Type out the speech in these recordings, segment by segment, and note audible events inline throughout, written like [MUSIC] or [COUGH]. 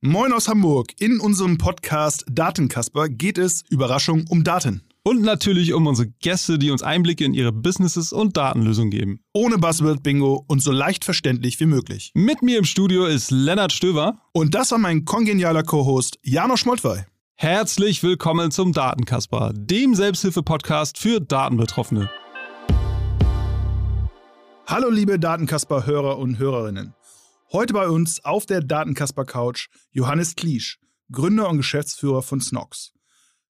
Moin aus Hamburg. In unserem Podcast Datenkasper geht es, Überraschung, um Daten. Und natürlich um unsere Gäste, die uns Einblicke in ihre Businesses und Datenlösungen geben. Ohne Buzzword-Bingo und so leicht verständlich wie möglich. Mit mir im Studio ist Lennart Stöver. Und das war mein kongenialer Co-Host Janosch Moltwey. Herzlich willkommen zum Datenkasper, dem Selbsthilfe-Podcast für Datenbetroffene. Hallo liebe Datenkasper-Hörer und Hörerinnen. Heute bei uns auf der Datenkasper-Couch Johannes Kliesch, Gründer und Geschäftsführer von Snox.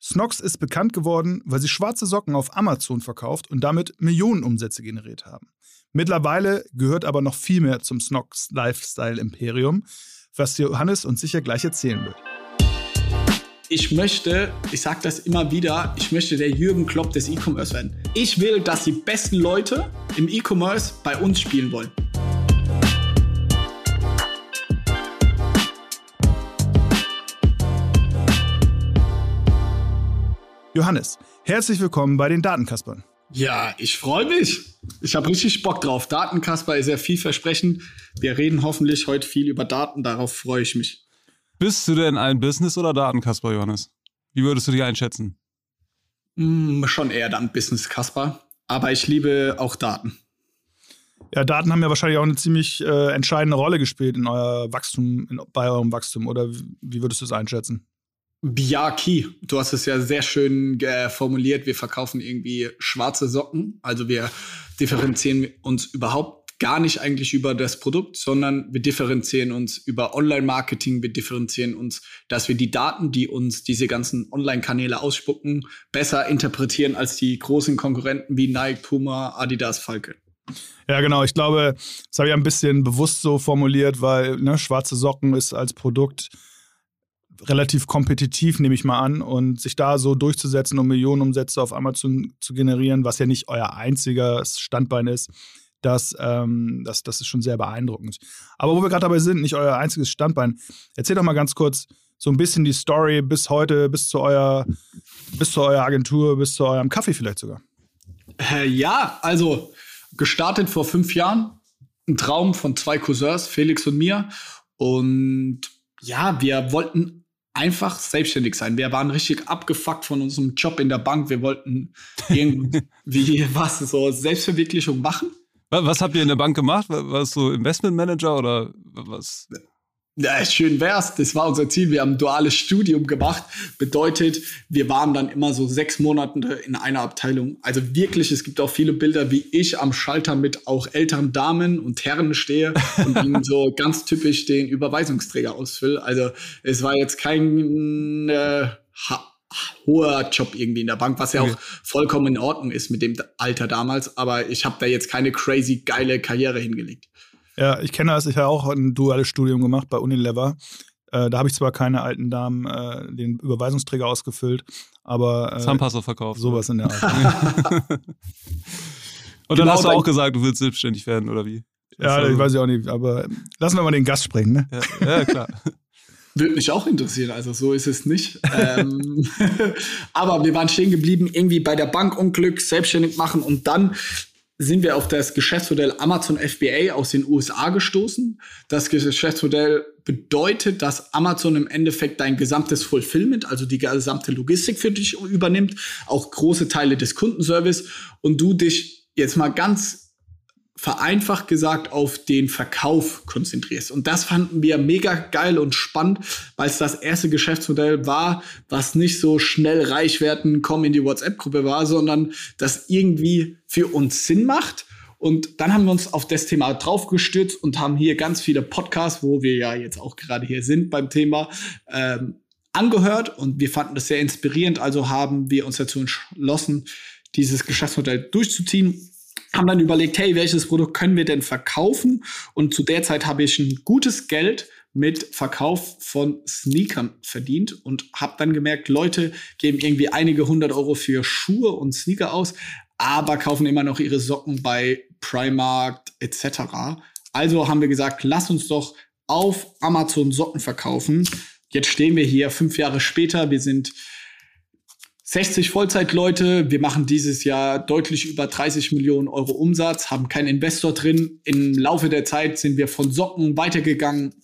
Snox ist bekannt geworden, weil sie schwarze Socken auf Amazon verkauft und damit Millionen Umsätze generiert haben. Mittlerweile gehört aber noch viel mehr zum Snox Lifestyle Imperium, was Johannes uns sicher gleich erzählen wird. Ich möchte, ich sage das immer wieder, ich möchte der Jürgen Klopp des E-Commerce werden. Ich will, dass die besten Leute im E-Commerce bei uns spielen wollen. Johannes, herzlich willkommen bei den Datenkaspern. Ja, ich freue mich. Ich habe richtig Bock drauf. Datenkasper ist ja vielversprechend. Wir reden hoffentlich heute viel über Daten. Darauf freue ich mich. Bist du denn ein Business- oder Datenkasper, Johannes? Wie würdest du dich einschätzen? Mm, schon eher dann Business-Kasper. Aber ich liebe auch Daten. Ja, Daten haben ja wahrscheinlich auch eine ziemlich äh, entscheidende Rolle gespielt in euer Wachstum, in, bei eurem Wachstum. Oder wie würdest du es einschätzen? Biaki, du hast es ja sehr schön äh, formuliert. Wir verkaufen irgendwie schwarze Socken. Also wir differenzieren uns überhaupt gar nicht eigentlich über das Produkt, sondern wir differenzieren uns über Online-Marketing. Wir differenzieren uns, dass wir die Daten, die uns diese ganzen Online-Kanäle ausspucken, besser interpretieren als die großen Konkurrenten wie Nike, Puma, Adidas, Falke. Ja, genau. Ich glaube, das habe ich ein bisschen bewusst so formuliert, weil ne, schwarze Socken ist als Produkt relativ kompetitiv, nehme ich mal an, und sich da so durchzusetzen, um Millionenumsätze auf Amazon zu generieren, was ja nicht euer einziger Standbein ist, das, ähm, das, das ist schon sehr beeindruckend. Aber wo wir gerade dabei sind, nicht euer einziges Standbein, erzähl doch mal ganz kurz so ein bisschen die Story bis heute, bis zu eurer, bis zu eurer Agentur, bis zu eurem Kaffee vielleicht sogar. Äh, ja, also gestartet vor fünf Jahren. Ein Traum von zwei Cousins, Felix und mir. Und ja, wir wollten einfach selbstständig sein. Wir waren richtig abgefuckt von unserem Job in der Bank. Wir wollten irgendwie [LAUGHS] was, so Selbstverwirklichung machen. Was habt ihr in der Bank gemacht? War es so Investmentmanager oder was? Ja, schön wär's. Das war unser Ziel. Wir haben ein duales Studium gemacht. Bedeutet, wir waren dann immer so sechs Monate in einer Abteilung. Also wirklich, es gibt auch viele Bilder, wie ich am Schalter mit auch älteren Damen und Herren stehe und ihnen [LAUGHS] so ganz typisch den Überweisungsträger ausfülle. Also es war jetzt kein äh, hoher Job irgendwie in der Bank, was ja auch vollkommen in Ordnung ist mit dem Alter damals. Aber ich habe da jetzt keine crazy geile Karriere hingelegt. Ja, ich kenne das. Ich habe auch ein duales Studium gemacht bei Unilever. Äh, da habe ich zwar keine alten Damen äh, den Überweisungsträger ausgefüllt, aber äh, Zahnpasta verkauft. Sowas in der Art. [LAUGHS] [LAUGHS] Und dann genau hast du auch gesagt, du willst selbstständig werden, oder wie? Ja, also, ich weiß ja auch nicht, aber lassen wir mal den Gast sprechen, ne? Ja, ja klar. [LAUGHS] Würde mich auch interessieren, also so ist es nicht. ähm, aber wir waren stehen geblieben, irgendwie bei der Bank Unglück, selbstständig machen und dann sind wir auf das Geschäftsmodell Amazon FBA aus den USA gestoßen. Das Geschäftsmodell bedeutet, dass Amazon im Endeffekt dein gesamtes Fulfillment, also die gesamte Logistik für dich übernimmt, auch große Teile des Kundenservice und du dich jetzt mal ganz vereinfacht gesagt auf den Verkauf konzentrierst. Und das fanden wir mega geil und spannend, weil es das erste Geschäftsmodell war, was nicht so schnell reich werden, komm in die WhatsApp-Gruppe war, sondern das irgendwie für uns Sinn macht. Und dann haben wir uns auf das Thema draufgestützt und haben hier ganz viele Podcasts, wo wir ja jetzt auch gerade hier sind beim Thema, ähm, angehört. Und wir fanden das sehr inspirierend. Also haben wir uns dazu entschlossen, dieses Geschäftsmodell durchzuziehen haben dann überlegt, hey, welches Produkt können wir denn verkaufen? Und zu der Zeit habe ich ein gutes Geld mit Verkauf von Sneakern verdient und habe dann gemerkt, Leute geben irgendwie einige hundert Euro für Schuhe und Sneaker aus, aber kaufen immer noch ihre Socken bei Primark etc. Also haben wir gesagt, lass uns doch auf Amazon Socken verkaufen. Jetzt stehen wir hier fünf Jahre später. Wir sind 60 Vollzeitleute. Wir machen dieses Jahr deutlich über 30 Millionen Euro Umsatz, haben keinen Investor drin. Im Laufe der Zeit sind wir von Socken weitergegangen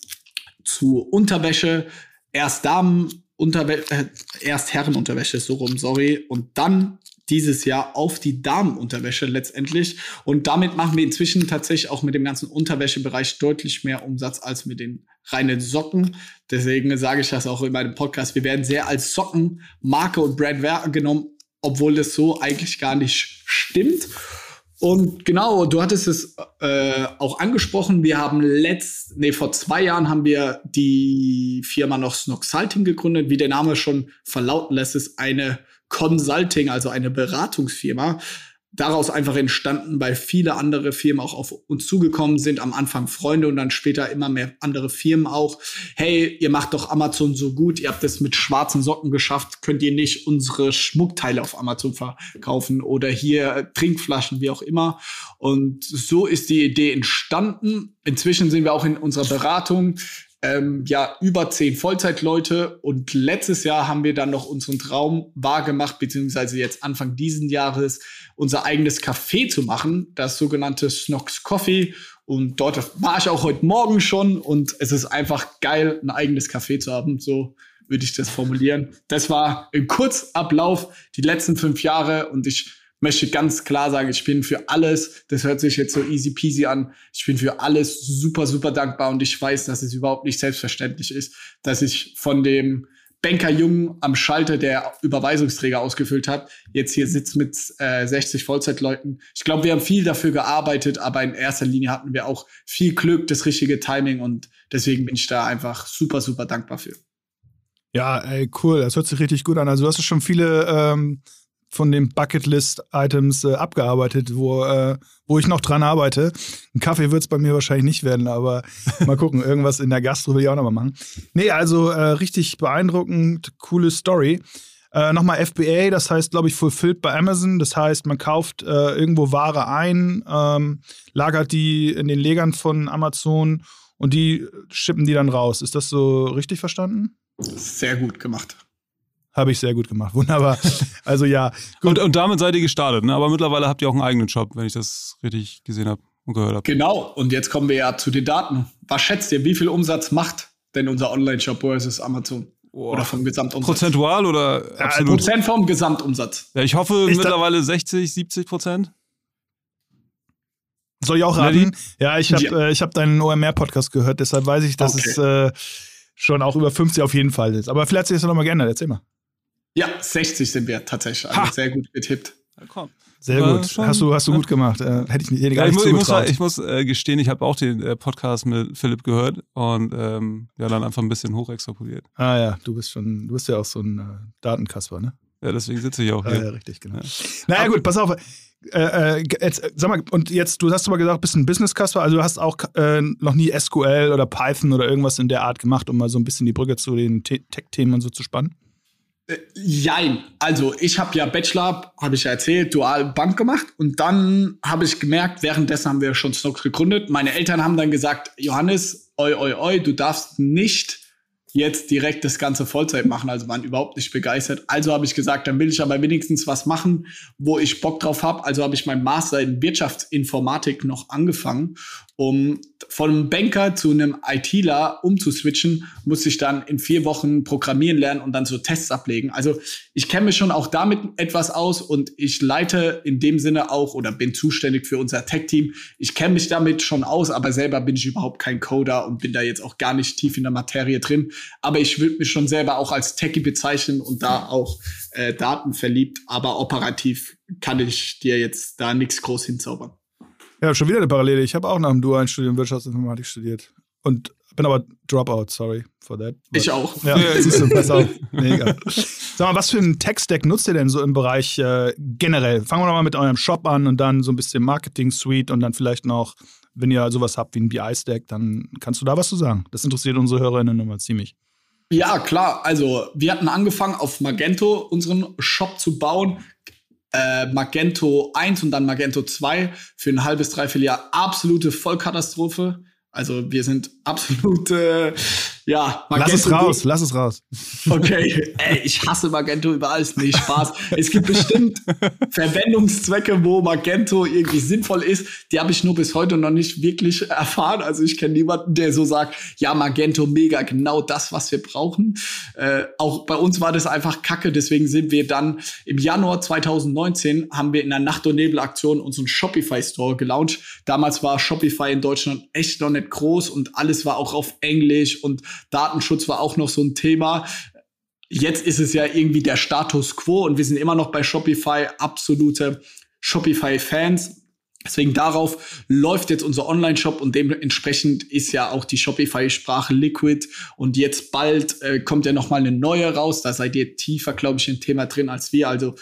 zu Unterwäsche, erst Damen Unterwäsche, äh, erst Herrenunterwäsche, so rum, sorry, und dann dieses Jahr auf die Damenunterwäsche letztendlich. Und damit machen wir inzwischen tatsächlich auch mit dem ganzen Unterwäschebereich deutlich mehr Umsatz als mit den reinen Socken. Deswegen sage ich das auch in meinem Podcast. Wir werden sehr als Sockenmarke und Brand wahrgenommen, obwohl das so eigentlich gar nicht stimmt. Und genau, du hattest es äh, auch angesprochen. Wir haben letzt, nee, vor zwei Jahren haben wir die Firma noch Snoxalting gegründet. Wie der Name schon verlauten lässt, ist eine Consulting, also eine Beratungsfirma, daraus einfach entstanden, weil viele andere Firmen auch auf uns zugekommen sind. Am Anfang Freunde und dann später immer mehr andere Firmen auch. Hey, ihr macht doch Amazon so gut, ihr habt es mit schwarzen Socken geschafft, könnt ihr nicht unsere Schmuckteile auf Amazon verkaufen oder hier Trinkflaschen, wie auch immer. Und so ist die Idee entstanden. Inzwischen sind wir auch in unserer Beratung ähm, ja über zehn Vollzeitleute und letztes Jahr haben wir dann noch unseren Traum wahrgemacht, beziehungsweise jetzt Anfang diesen Jahres unser eigenes Café zu machen, das sogenannte Snox Coffee. Und dort war ich auch heute Morgen schon und es ist einfach geil, ein eigenes Café zu haben. So würde ich das formulieren. Das war im Kurzablauf die letzten fünf Jahre und ich möchte ganz klar sagen, ich bin für alles, das hört sich jetzt so easy peasy an, ich bin für alles super, super dankbar und ich weiß, dass es überhaupt nicht selbstverständlich ist, dass ich von dem Banker Jung am Schalter, der Überweisungsträger ausgefüllt hat, jetzt hier sitzt mit äh, 60 Vollzeitleuten. Ich glaube, wir haben viel dafür gearbeitet, aber in erster Linie hatten wir auch viel Glück, das richtige Timing und deswegen bin ich da einfach super, super dankbar für. Ja, ey, cool. Das hört sich richtig gut an. Also du hast schon viele ähm, von den Bucketlist-Items äh, abgearbeitet, wo, äh, wo ich noch dran arbeite. Ein Kaffee wird es bei mir wahrscheinlich nicht werden, aber [LAUGHS] mal gucken, irgendwas in der Gastro will ich auch nochmal machen. Nee, also äh, richtig beeindruckend, coole Story. Äh, nochmal FBA, das heißt, glaube ich, fulfilled bei Amazon. Das heißt, man kauft äh, irgendwo Ware ein, ähm, lagert die in den Legern von Amazon und die schippen die dann raus. Ist das so richtig verstanden? Sehr gut gemacht. Habe ich sehr gut gemacht. [LAUGHS] Wunderbar. Also ja. Und, und, damit seid ihr gestartet, ne? Aber mittlerweile habt ihr auch einen eigenen Shop, wenn ich das richtig gesehen habe und gehört habe. Genau. Und jetzt kommen wir ja zu den Daten. Was schätzt ihr, wie viel Umsatz macht denn unser Online-Shop versus Amazon? Oh. Oder vom Gesamtumsatz? Prozentual oder absolut? Prozent vom Gesamtumsatz. Ja, ich hoffe ist mittlerweile 60, 70 Prozent. Soll ich auch raten? Ja, ich habe ja. äh, hab deinen OMR-Podcast gehört, deshalb weiß ich, dass okay. es äh, schon auch über 50 auf jeden Fall ist. Aber vielleicht hat sich das noch mal geändert. Erzähl mal. Ja, 60 sind wir tatsächlich. Also sehr gut getippt. Ja, komm. Sehr War gut. Hast du, hast du gut gemacht. Äh, hätte ich, hätte gar ja, nicht ich, muss, ich muss, äh, gestehen, ich habe auch den äh, Podcast mit Philipp gehört und ähm, ja, dann einfach ein bisschen hochextrapoliert. Ah ja, du bist schon, du bist ja auch so ein äh, Datenkasper, ne? Ja, deswegen sitze ich auch hier. Ah, ja, richtig, genau. Ja. Naja, gut, pass auf. Äh, äh, jetzt, sag mal, und jetzt, du hast aber gesagt, bist ein Business-Kasper, also du hast auch äh, noch nie SQL oder Python oder irgendwas in der Art gemacht, um mal so ein bisschen die Brücke zu den Tech-Themen und so zu spannen? Äh, jein. Also ich habe ja Bachelor, habe ich ja erzählt, dual Bank gemacht und dann habe ich gemerkt, währenddessen haben wir schon Snooks gegründet. Meine Eltern haben dann gesagt, Johannes, oi, oi, oi, du darfst nicht jetzt direkt das ganze Vollzeit machen, also waren überhaupt nicht begeistert. Also habe ich gesagt, dann will ich aber wenigstens was machen, wo ich Bock drauf habe. Also habe ich meinen Master in Wirtschaftsinformatik noch angefangen um von einem Banker zu einem ITler umzuswitchen, musste ich dann in vier Wochen programmieren lernen und dann so Tests ablegen. Also ich kenne mich schon auch damit etwas aus und ich leite in dem Sinne auch oder bin zuständig für unser Tech-Team. Ich kenne mich damit schon aus, aber selber bin ich überhaupt kein Coder und bin da jetzt auch gar nicht tief in der Materie drin. Aber ich würde mich schon selber auch als Techie bezeichnen und da auch äh, Daten verliebt. Aber operativ kann ich dir jetzt da nichts groß hinzaubern. Ja, schon wieder eine Parallele. Ich habe auch nach dem dualen Studium Wirtschaftsinformatik studiert. Und bin aber Dropout, sorry for that. Ich auch. Ja, [LAUGHS] siehst du, pass auf. Mega. Sag mal, was für einen Tech-Stack nutzt ihr denn so im Bereich äh, generell? Fangen wir doch mal mit eurem Shop an und dann so ein bisschen Marketing-Suite und dann vielleicht noch, wenn ihr sowas habt wie ein BI-Stack, dann kannst du da was zu sagen. Das interessiert unsere Hörerinnen immer ziemlich. Ja, klar. Also, wir hatten angefangen, auf Magento unseren Shop zu bauen äh, Magento 1 und dann Magento 2 für ein halbes, dreiviertel Jahr absolute Vollkatastrophe. Also wir sind absolut, äh, ja. Magento lass es raus, lass es raus. Okay, ey, ich hasse Magento über alles. Nee, Spaß. es gibt bestimmt Verwendungszwecke, wo Magento irgendwie sinnvoll ist. Die habe ich nur bis heute noch nicht wirklich erfahren. Also ich kenne niemanden, der so sagt, ja, Magento mega, genau das, was wir brauchen. Äh, auch bei uns war das einfach kacke. Deswegen sind wir dann im Januar 2019 haben wir in der Nacht- und Nebel-Aktion unseren Shopify-Store gelauncht. Damals war Shopify in Deutschland echt noch nicht groß und alles war auch auf Englisch und Datenschutz war auch noch so ein Thema. Jetzt ist es ja irgendwie der Status quo und wir sind immer noch bei Shopify absolute Shopify-Fans. Deswegen darauf läuft jetzt unser Online-Shop und dementsprechend ist ja auch die Shopify-Sprache Liquid und jetzt bald äh, kommt ja noch mal eine neue raus. Da seid ihr tiefer, glaube ich, im Thema drin als wir. Also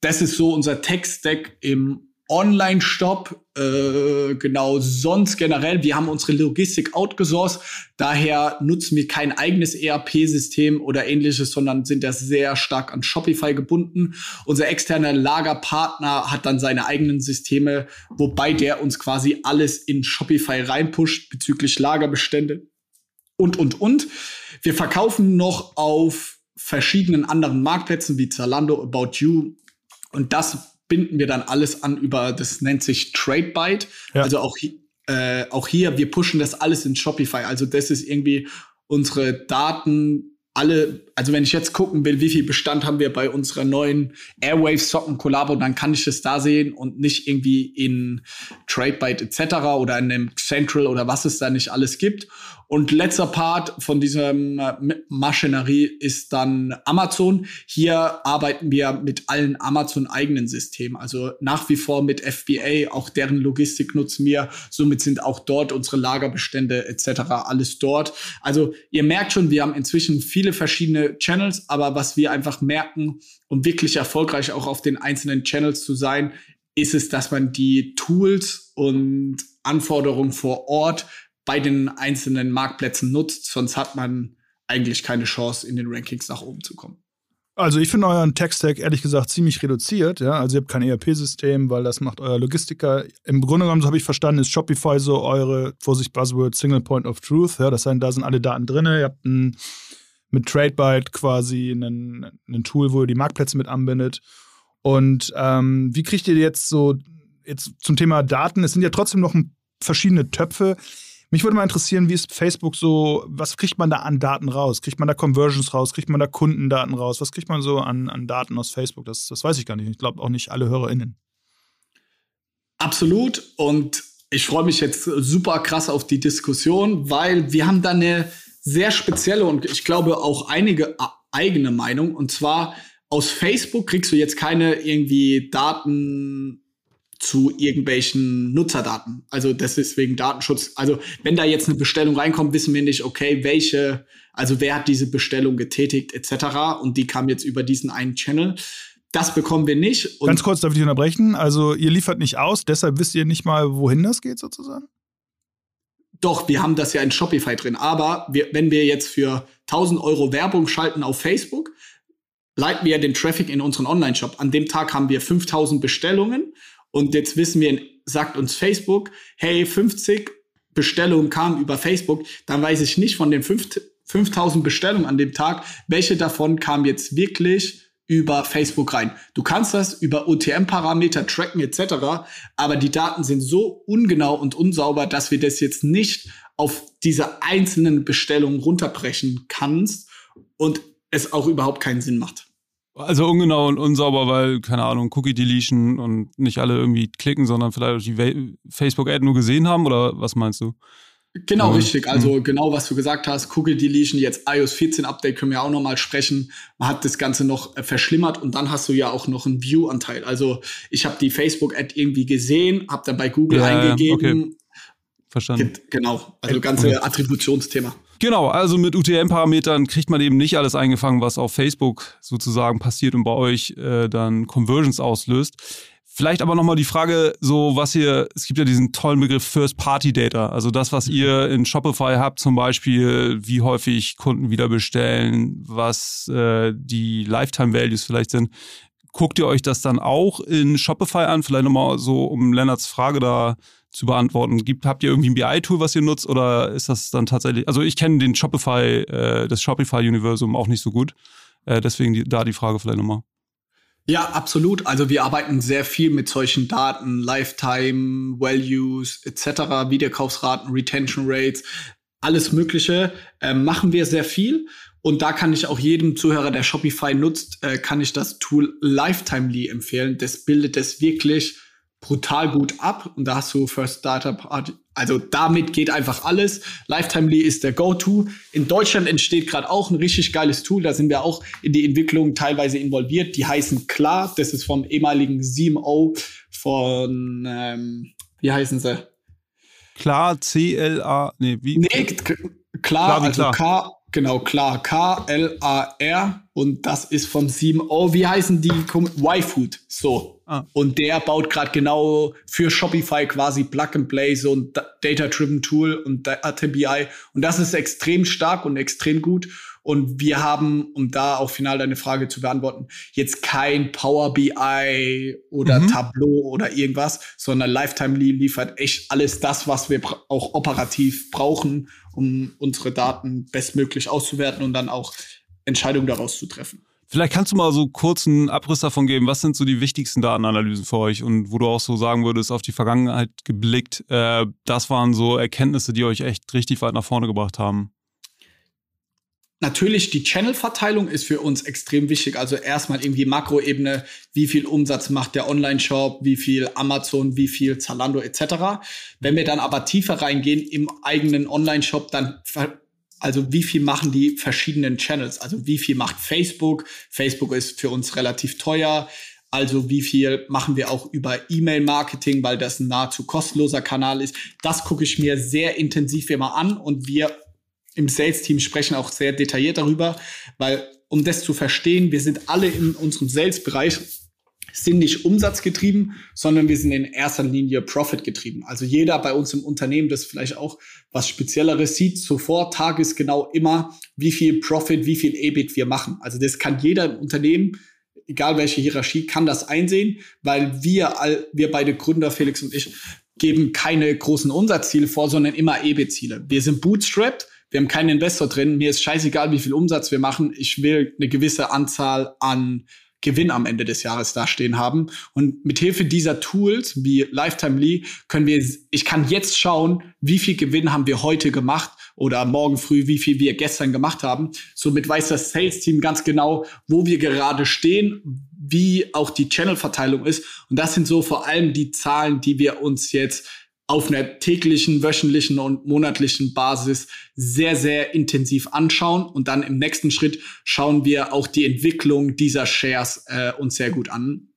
das ist so unser Tech-Stack im Online-Shop, äh, genau, sonst generell, wir haben unsere Logistik outgesourced, daher nutzen wir kein eigenes ERP-System oder ähnliches, sondern sind da sehr stark an Shopify gebunden. Unser externer Lagerpartner hat dann seine eigenen Systeme, wobei der uns quasi alles in Shopify reinpusht bezüglich Lagerbestände und, und, und. Wir verkaufen noch auf verschiedenen anderen Marktplätzen wie Zalando, About You und das binden wir dann alles an über, das nennt sich TradeByte. Ja. Also auch, äh, auch hier, wir pushen das alles in Shopify. Also das ist irgendwie unsere Daten, alle, also wenn ich jetzt gucken will, wie viel Bestand haben wir bei unserer neuen Airwaves Socken Collabo, dann kann ich das da sehen und nicht irgendwie in TradeByte etc. oder in einem Central oder was es da nicht alles gibt. Und letzter Part von dieser äh, Maschinerie ist dann Amazon. Hier arbeiten wir mit allen Amazon eigenen Systemen. Also nach wie vor mit FBA, auch deren Logistik nutzen wir. Somit sind auch dort unsere Lagerbestände etc. alles dort. Also ihr merkt schon, wir haben inzwischen viele verschiedene Channels, aber was wir einfach merken, um wirklich erfolgreich auch auf den einzelnen Channels zu sein, ist es, dass man die Tools und Anforderungen vor Ort bei den einzelnen Marktplätzen nutzt, sonst hat man eigentlich keine Chance, in den Rankings nach oben zu kommen. Also ich finde euren Tech-Stack ehrlich gesagt ziemlich reduziert. Ja? Also ihr habt kein ERP-System, weil das macht euer Logistiker. Im Grunde genommen, so habe ich verstanden, ist Shopify so eure, Vorsicht, Buzzword, Single Point of Truth. Ja? Das heißt, da sind alle Daten drin. Ihr habt ein, mit TradeByte quasi ein Tool, wo ihr die Marktplätze mit anbindet. Und ähm, wie kriegt ihr jetzt so, jetzt zum Thema Daten, es sind ja trotzdem noch verschiedene Töpfe. Mich würde mal interessieren, wie ist Facebook so, was kriegt man da an Daten raus? Kriegt man da Conversions raus? Kriegt man da Kundendaten raus? Was kriegt man so an, an Daten aus Facebook? Das, das weiß ich gar nicht. Ich glaube auch nicht alle HörerInnen. Absolut. Und ich freue mich jetzt super krass auf die Diskussion, weil wir haben da eine sehr spezielle und ich glaube auch einige eigene Meinung. Und zwar aus Facebook kriegst du jetzt keine irgendwie Daten zu irgendwelchen Nutzerdaten. Also das ist wegen Datenschutz. Also wenn da jetzt eine Bestellung reinkommt, wissen wir nicht, okay, welche, also wer hat diese Bestellung getätigt etc. Und die kam jetzt über diesen einen Channel. Das bekommen wir nicht. Und Ganz kurz, darf ich unterbrechen? Also ihr liefert nicht aus, deshalb wisst ihr nicht mal, wohin das geht sozusagen? Doch, wir haben das ja in Shopify drin. Aber wir, wenn wir jetzt für 1000 Euro Werbung schalten auf Facebook, leiten wir ja den Traffic in unseren Online-Shop. An dem Tag haben wir 5000 Bestellungen und jetzt wissen wir, sagt uns Facebook, hey, 50 Bestellungen kamen über Facebook, dann weiß ich nicht von den 5000 Bestellungen an dem Tag, welche davon kamen jetzt wirklich über Facebook rein. Du kannst das über OTM-Parameter tracken etc., aber die Daten sind so ungenau und unsauber, dass wir das jetzt nicht auf diese einzelnen Bestellungen runterbrechen kannst und es auch überhaupt keinen Sinn macht. Also ungenau und unsauber, weil, keine Ahnung, Cookie Deletion und nicht alle irgendwie klicken, sondern vielleicht die Facebook-Ad nur gesehen haben oder was meinst du? Genau, mhm. richtig. Also mhm. genau, was du gesagt hast, Cookie Deletion, jetzt iOS 14 Update können wir auch nochmal sprechen. Man hat das Ganze noch äh, verschlimmert und dann hast du ja auch noch einen View-Anteil. Also ich habe die Facebook-Ad irgendwie gesehen, habe dann bei Google ja, eingegeben. Okay. Verstanden. Genau, also ganze okay. Attributionsthema. Genau, also mit UTM-Parametern kriegt man eben nicht alles eingefangen, was auf Facebook sozusagen passiert und bei euch äh, dann Conversions auslöst. Vielleicht aber nochmal die Frage, so was ihr, es gibt ja diesen tollen Begriff First-Party-Data, also das, was ihr in Shopify habt, zum Beispiel, wie häufig Kunden wieder bestellen, was äh, die Lifetime-Values vielleicht sind. Guckt ihr euch das dann auch in Shopify an? Vielleicht nochmal so, um Lennarts Frage da zu beantworten. Gibt, habt ihr irgendwie ein BI-Tool, was ihr nutzt, oder ist das dann tatsächlich? Also ich kenne den Shopify, äh, das Shopify-Universum auch nicht so gut. Äh, deswegen die, da die Frage vielleicht nochmal. Ja, absolut. Also wir arbeiten sehr viel mit solchen Daten, Lifetime, Values etc., Wiederkaufsraten, Retention Rates, alles Mögliche. Äh, machen wir sehr viel. Und da kann ich auch jedem Zuhörer, der Shopify nutzt, äh, kann ich das Tool Lifetimely empfehlen. Das bildet es wirklich brutal gut ab. Und da hast du First Data Party. Also damit geht einfach alles. Lifetimely ist der Go-To. In Deutschland entsteht gerade auch ein richtig geiles Tool. Da sind wir auch in die Entwicklung teilweise involviert. Die heißen Klar. Das ist vom ehemaligen CMO von, ähm, wie heißen sie? Klar, C-L-A, nee, wie? Nee, klar, klar also klar. K, genau, klar, K-L-A-R und das ist vom 7O, wie heißen die? Y-Food, so. Ah. Und der baut gerade genau für Shopify quasi Plug and Play, so ein Data-Driven Tool und BI. Und das ist extrem stark und extrem gut. Und wir haben, um da auch final deine Frage zu beantworten, jetzt kein Power BI oder mhm. Tableau oder irgendwas, sondern Lifetime liefert echt alles das, was wir auch operativ brauchen, um unsere Daten bestmöglich auszuwerten und dann auch Entscheidungen daraus zu treffen. Vielleicht kannst du mal so kurz einen Abriss davon geben, was sind so die wichtigsten Datenanalysen für euch und wo du auch so sagen würdest, auf die Vergangenheit geblickt, äh, das waren so Erkenntnisse, die euch echt richtig weit nach vorne gebracht haben. Natürlich, die Channel-Verteilung ist für uns extrem wichtig. Also erstmal irgendwie Makroebene, wie viel Umsatz macht der Online-Shop, wie viel Amazon, wie viel Zalando etc. Wenn wir dann aber tiefer reingehen im eigenen Online-Shop, dann also wie viel machen die verschiedenen Channels? Also wie viel macht Facebook? Facebook ist für uns relativ teuer. Also wie viel machen wir auch über E-Mail-Marketing, weil das ein nahezu kostenloser Kanal ist. Das gucke ich mir sehr intensiv immer an und wir im Sales-Team sprechen auch sehr detailliert darüber, weil um das zu verstehen, wir sind alle in unserem Sales-Bereich sind nicht umsatzgetrieben, sondern wir sind in erster Linie Profit getrieben. Also jeder bei uns im Unternehmen, das vielleicht auch was Spezielleres sieht, sofort tagesgenau immer, wie viel Profit, wie viel EBIT wir machen. Also das kann jeder im Unternehmen, egal welche Hierarchie, kann das einsehen, weil wir, all, wir beide Gründer, Felix und ich, geben keine großen Umsatzziele vor, sondern immer EBIT-Ziele. Wir sind bootstrapped, wir haben keinen Investor drin, mir ist scheißegal, wie viel Umsatz wir machen, ich will eine gewisse Anzahl an Gewinn am Ende des Jahres dastehen haben. Und mit Hilfe dieser Tools wie Lifetime Lee können wir, ich kann jetzt schauen, wie viel Gewinn haben wir heute gemacht oder morgen früh, wie viel wir gestern gemacht haben. Somit weiß das Sales Team ganz genau, wo wir gerade stehen, wie auch die Channel-Verteilung ist. Und das sind so vor allem die Zahlen, die wir uns jetzt auf einer täglichen, wöchentlichen und monatlichen Basis sehr, sehr intensiv anschauen. Und dann im nächsten Schritt schauen wir auch die Entwicklung dieser Shares äh, uns sehr gut an.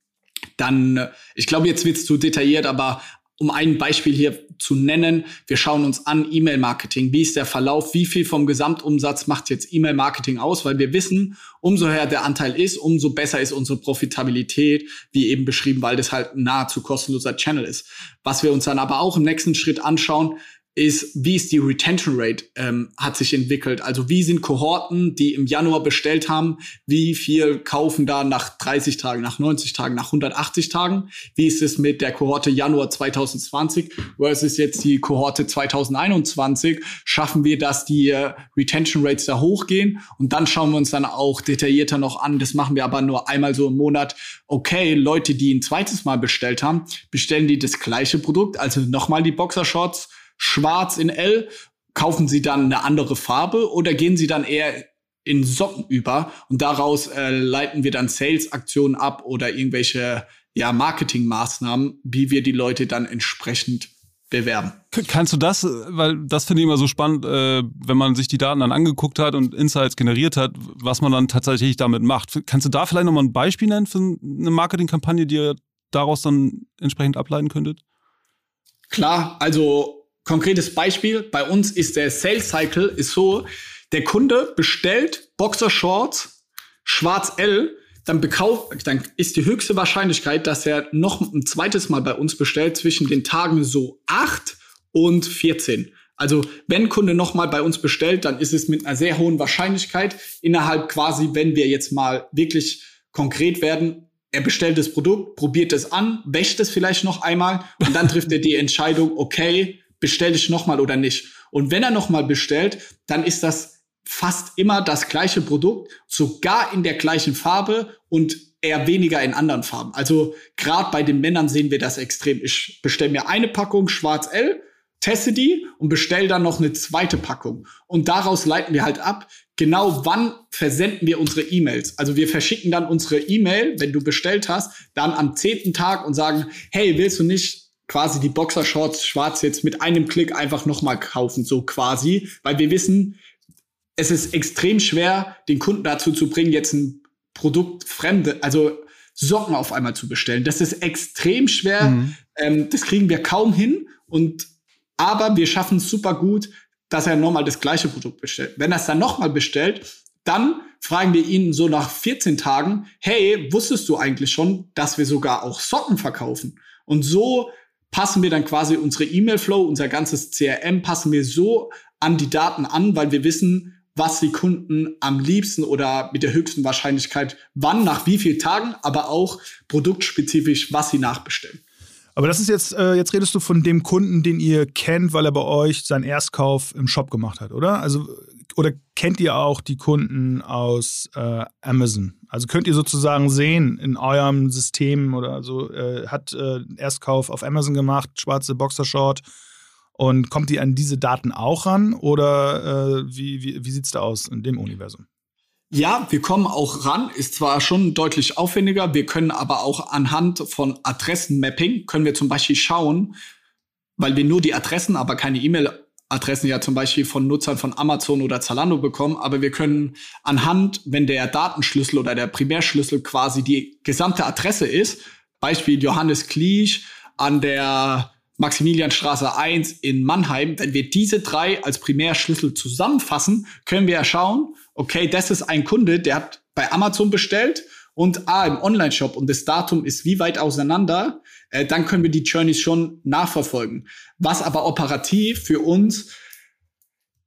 Dann, äh, ich glaube, jetzt wird es zu detailliert, aber um ein Beispiel hier zu nennen, wir schauen uns an E-Mail-Marketing. Wie ist der Verlauf? Wie viel vom Gesamtumsatz macht jetzt E-Mail-Marketing aus? Weil wir wissen, umso höher der Anteil ist, umso besser ist unsere Profitabilität, wie eben beschrieben, weil das halt nahezu kostenloser Channel ist. Was wir uns dann aber auch im nächsten Schritt anschauen, ist, wie ist die Retention Rate ähm, hat sich entwickelt. Also wie sind Kohorten, die im Januar bestellt haben, wie viel kaufen da nach 30 Tagen, nach 90 Tagen, nach 180 Tagen? Wie ist es mit der Kohorte Januar 2020 versus jetzt die Kohorte 2021? Schaffen wir, dass die äh, Retention Rates da hochgehen? Und dann schauen wir uns dann auch detaillierter noch an. Das machen wir aber nur einmal so im Monat. Okay, Leute, die ein zweites Mal bestellt haben, bestellen die das gleiche Produkt, also nochmal die Boxershorts schwarz in L, kaufen Sie dann eine andere Farbe oder gehen Sie dann eher in Socken über und daraus äh, leiten wir dann Sales-Aktionen ab oder irgendwelche ja, Marketingmaßnahmen, wie wir die Leute dann entsprechend bewerben. Kannst du das, weil das finde ich immer so spannend, äh, wenn man sich die Daten dann angeguckt hat und Insights generiert hat, was man dann tatsächlich damit macht. Kannst du da vielleicht nochmal ein Beispiel nennen für eine Marketingkampagne, die ihr daraus dann entsprechend ableiten könntet? Klar, also Konkretes Beispiel, bei uns ist der Sales Cycle ist so, der Kunde bestellt Boxershorts schwarz L, dann bekauft, dann ist die höchste Wahrscheinlichkeit, dass er noch ein zweites Mal bei uns bestellt zwischen den Tagen so 8 und 14. Also wenn Kunde nochmal bei uns bestellt, dann ist es mit einer sehr hohen Wahrscheinlichkeit innerhalb quasi, wenn wir jetzt mal wirklich konkret werden, er bestellt das Produkt, probiert es an, wäscht es vielleicht noch einmal und dann trifft er die Entscheidung, okay, bestelle ich nochmal oder nicht. Und wenn er nochmal bestellt, dann ist das fast immer das gleiche Produkt, sogar in der gleichen Farbe und eher weniger in anderen Farben. Also gerade bei den Männern sehen wir das extrem. Ich bestelle mir eine Packung Schwarz L, teste die und bestelle dann noch eine zweite Packung. Und daraus leiten wir halt ab, genau wann versenden wir unsere E-Mails. Also wir verschicken dann unsere E-Mail, wenn du bestellt hast, dann am zehnten Tag und sagen, hey, willst du nicht quasi die Boxershorts schwarz jetzt mit einem Klick einfach nochmal kaufen, so quasi, weil wir wissen, es ist extrem schwer, den Kunden dazu zu bringen, jetzt ein Produkt fremde, also Socken auf einmal zu bestellen. Das ist extrem schwer. Mhm. Ähm, das kriegen wir kaum hin. Und aber wir schaffen es super gut, dass er nochmal das gleiche Produkt bestellt. Wenn er es dann nochmal bestellt, dann fragen wir ihn so nach 14 Tagen, hey, wusstest du eigentlich schon, dass wir sogar auch Socken verkaufen? Und so passen wir dann quasi unsere E-Mail-Flow, unser ganzes CRM, passen wir so an die Daten an, weil wir wissen, was die Kunden am liebsten oder mit der höchsten Wahrscheinlichkeit wann, nach wie vielen Tagen, aber auch produktspezifisch, was sie nachbestellen. Aber das ist jetzt, äh, jetzt redest du von dem Kunden, den ihr kennt, weil er bei euch seinen Erstkauf im Shop gemacht hat, oder? Also, oder kennt ihr auch die Kunden aus äh, Amazon? Also könnt ihr sozusagen sehen in eurem System oder so, äh, hat äh, Erstkauf auf Amazon gemacht, schwarze Boxershort, und kommt ihr an diese Daten auch ran oder äh, wie, wie, wie sieht es da aus in dem Universum? Ja, wir kommen auch ran, ist zwar schon deutlich aufwendiger, wir können aber auch anhand von Adressenmapping, können wir zum Beispiel schauen, weil wir nur die Adressen, aber keine E-Mail-Adressen ja zum Beispiel von Nutzern von Amazon oder Zalando bekommen, aber wir können anhand, wenn der Datenschlüssel oder der Primärschlüssel quasi die gesamte Adresse ist, Beispiel Johannes Kliesch an der Maximilianstraße 1 in Mannheim, wenn wir diese drei als Primärschlüssel zusammenfassen, können wir ja schauen, okay, das ist ein Kunde, der hat bei Amazon bestellt und ah, im Online-Shop und das Datum ist wie weit auseinander, äh, dann können wir die Journeys schon nachverfolgen. Was aber operativ für uns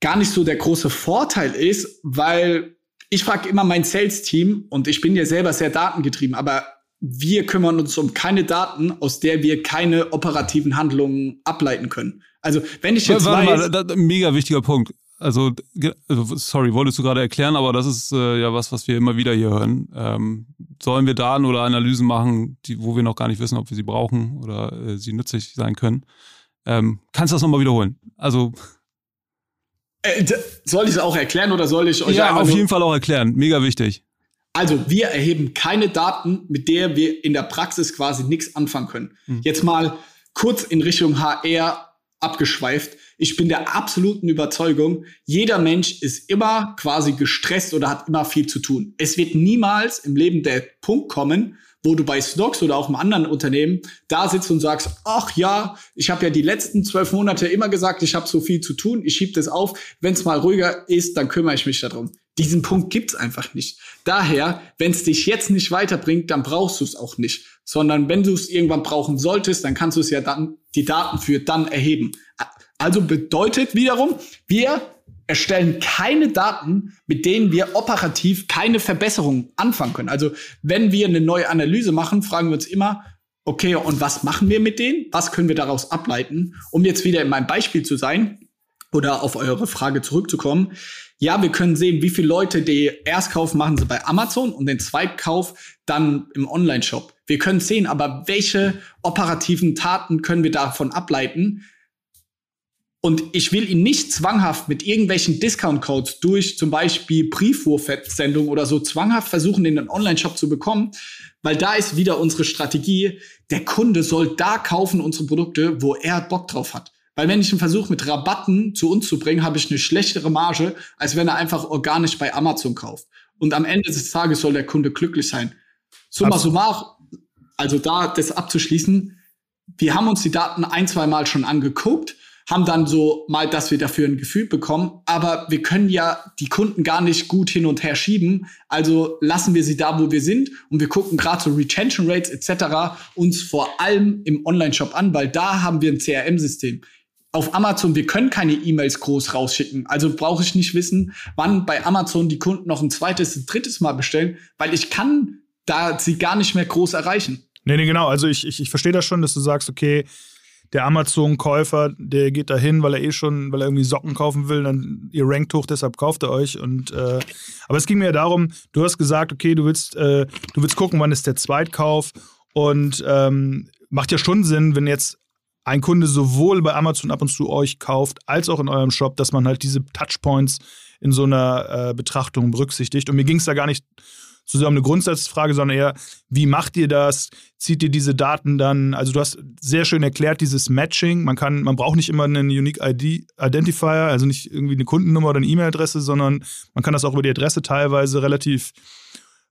gar nicht so der große Vorteil ist, weil ich frage immer mein Sales-Team und ich bin ja selber sehr datengetrieben, aber wir kümmern uns um keine Daten, aus der wir keine operativen Handlungen ableiten können. Also wenn ich jetzt Warte weiß, mal, mega wichtiger Punkt. Also, also, sorry, wolltest du gerade erklären, aber das ist äh, ja was, was wir immer wieder hier hören. Ähm, sollen wir Daten oder Analysen machen, die, wo wir noch gar nicht wissen, ob wir sie brauchen oder äh, sie nützlich sein können? Ähm, kannst du das nochmal wiederholen? Also äh, soll ich es auch erklären oder soll ich euch Ja, auf jeden Fall auch erklären. Mega wichtig. Also wir erheben keine Daten, mit der wir in der Praxis quasi nichts anfangen können. Mhm. Jetzt mal kurz in Richtung HR abgeschweift. Ich bin der absoluten Überzeugung, jeder Mensch ist immer quasi gestresst oder hat immer viel zu tun. Es wird niemals im Leben der Punkt kommen, wo du bei Stocks oder auch im anderen Unternehmen da sitzt und sagst, ach ja, ich habe ja die letzten zwölf Monate immer gesagt, ich habe so viel zu tun, ich schiebe das auf. Wenn es mal ruhiger ist, dann kümmere ich mich darum. Diesen Punkt gibt's einfach nicht. Daher, wenn es dich jetzt nicht weiterbringt, dann brauchst du es auch nicht. Sondern wenn du es irgendwann brauchen solltest, dann kannst du es ja dann die Daten für dann erheben. Also bedeutet wiederum, wir erstellen keine Daten, mit denen wir operativ keine Verbesserungen anfangen können. Also wenn wir eine neue Analyse machen, fragen wir uns immer, okay, und was machen wir mit denen? Was können wir daraus ableiten? Um jetzt wieder in meinem Beispiel zu sein oder auf eure Frage zurückzukommen. Ja, wir können sehen, wie viele Leute die Erstkauf machen sie bei Amazon und den Zweitkauf dann im Online-Shop. Wir können sehen, aber welche operativen Taten können wir davon ableiten? Und ich will ihn nicht zwanghaft mit irgendwelchen Discount-Codes durch zum Beispiel Briefwurfsendung oder so zwanghaft versuchen, in den Online-Shop zu bekommen, weil da ist wieder unsere Strategie. Der Kunde soll da kaufen unsere Produkte, wo er Bock drauf hat. Weil wenn ich einen Versuche mit Rabatten zu uns zu bringen, habe ich eine schlechtere Marge, als wenn er einfach organisch bei Amazon kauft. Und am Ende des Tages soll der Kunde glücklich sein. Summa summarum, also da das abzuschließen, wir haben uns die Daten ein, zwei Mal schon angeguckt, haben dann so mal, dass wir dafür ein Gefühl bekommen, aber wir können ja die Kunden gar nicht gut hin und her schieben, also lassen wir sie da, wo wir sind und wir gucken gerade so Retention Rates etc. uns vor allem im Online-Shop an, weil da haben wir ein CRM-System auf Amazon, wir können keine E-Mails groß rausschicken. Also brauche ich nicht wissen, wann bei Amazon die Kunden noch ein zweites, ein drittes Mal bestellen, weil ich kann da sie gar nicht mehr groß erreichen. Nee, nee, genau. Also ich, ich, ich verstehe das schon, dass du sagst, okay, der Amazon-Käufer, der geht da hin, weil er eh schon, weil er irgendwie Socken kaufen will, dann ihr rankt hoch, deshalb kauft er euch. Und äh, aber es ging mir ja darum, du hast gesagt, okay, du willst, äh, du willst gucken, wann ist der Zweitkauf und ähm, macht ja schon Sinn, wenn jetzt ein Kunde sowohl bei Amazon ab und zu euch kauft, als auch in eurem Shop, dass man halt diese Touchpoints in so einer äh, Betrachtung berücksichtigt. Und mir ging es da gar nicht so sehr um eine Grundsatzfrage, sondern eher, wie macht ihr das? Zieht ihr diese Daten dann? Also du hast sehr schön erklärt, dieses Matching. Man kann, man braucht nicht immer einen Unique ID Identifier, also nicht irgendwie eine Kundennummer oder eine E-Mail-Adresse, sondern man kann das auch über die Adresse teilweise relativ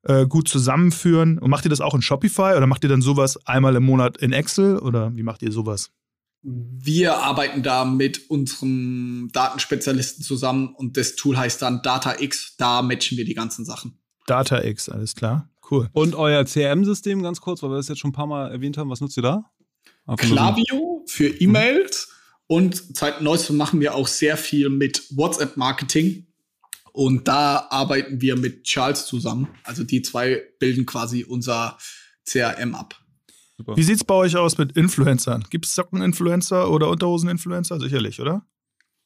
äh, gut zusammenführen. Und macht ihr das auch in Shopify oder macht ihr dann sowas einmal im Monat in Excel oder wie macht ihr sowas? Wir arbeiten da mit unserem Datenspezialisten zusammen und das Tool heißt dann DataX. Da matchen wir die ganzen Sachen. DataX, alles klar. Cool. Und euer CRM-System ganz kurz, weil wir das jetzt schon ein paar Mal erwähnt haben. Was nutzt ihr da? Klaviyo für E-Mails mhm. und seit neuestem machen wir auch sehr viel mit WhatsApp-Marketing. Und da arbeiten wir mit Charles zusammen. Also die zwei bilden quasi unser CRM ab. Super. Wie sieht's bei euch aus mit Influencern? Gibt es Socken-Influencer oder Unterhosen-Influencer? Sicherlich, oder?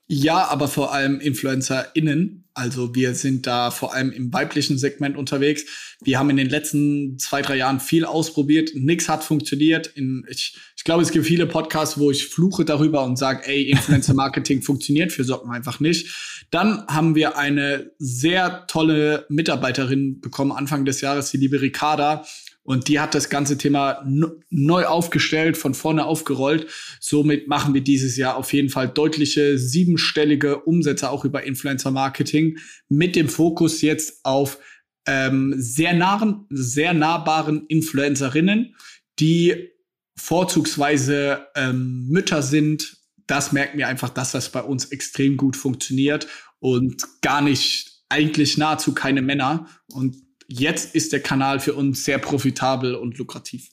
Ja, aber vor allem InfluencerInnen. Also wir sind da vor allem im weiblichen Segment unterwegs. Wir haben in den letzten zwei, drei Jahren viel ausprobiert. Nix hat funktioniert. In, ich, ich glaube, es gibt viele Podcasts, wo ich fluche darüber und sage, ey, Influencer-Marketing [LAUGHS] funktioniert für Socken einfach nicht. Dann haben wir eine sehr tolle Mitarbeiterin bekommen Anfang des Jahres, die liebe Ricarda, und die hat das ganze Thema neu aufgestellt, von vorne aufgerollt. Somit machen wir dieses Jahr auf jeden Fall deutliche siebenstellige Umsätze auch über Influencer Marketing mit dem Fokus jetzt auf ähm, sehr nahen, sehr nahbaren Influencerinnen, die vorzugsweise ähm, Mütter sind. Das merken wir einfach, dass das bei uns extrem gut funktioniert und gar nicht eigentlich nahezu keine Männer. Und jetzt ist der Kanal für uns sehr profitabel und lukrativ.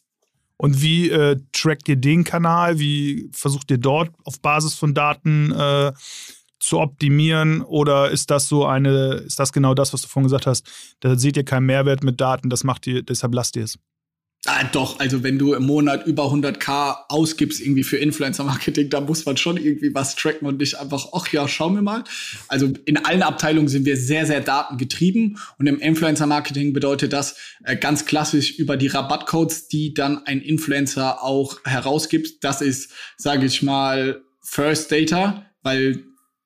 Und wie äh, trackt ihr den Kanal? Wie versucht ihr dort auf Basis von Daten äh, zu optimieren? Oder ist das so eine, ist das genau das, was du vorhin gesagt hast? Da seht ihr keinen Mehrwert mit Daten, das macht ihr, deshalb lasst ihr es. Ah, doch, also wenn du im Monat über 100k ausgibst irgendwie für Influencer-Marketing, da muss man schon irgendwie was tracken und nicht einfach, ach ja, schauen wir mal. Also in allen Abteilungen sind wir sehr, sehr datengetrieben und im Influencer-Marketing bedeutet das äh, ganz klassisch über die Rabattcodes, die dann ein Influencer auch herausgibt. Das ist, sage ich mal, First Data, weil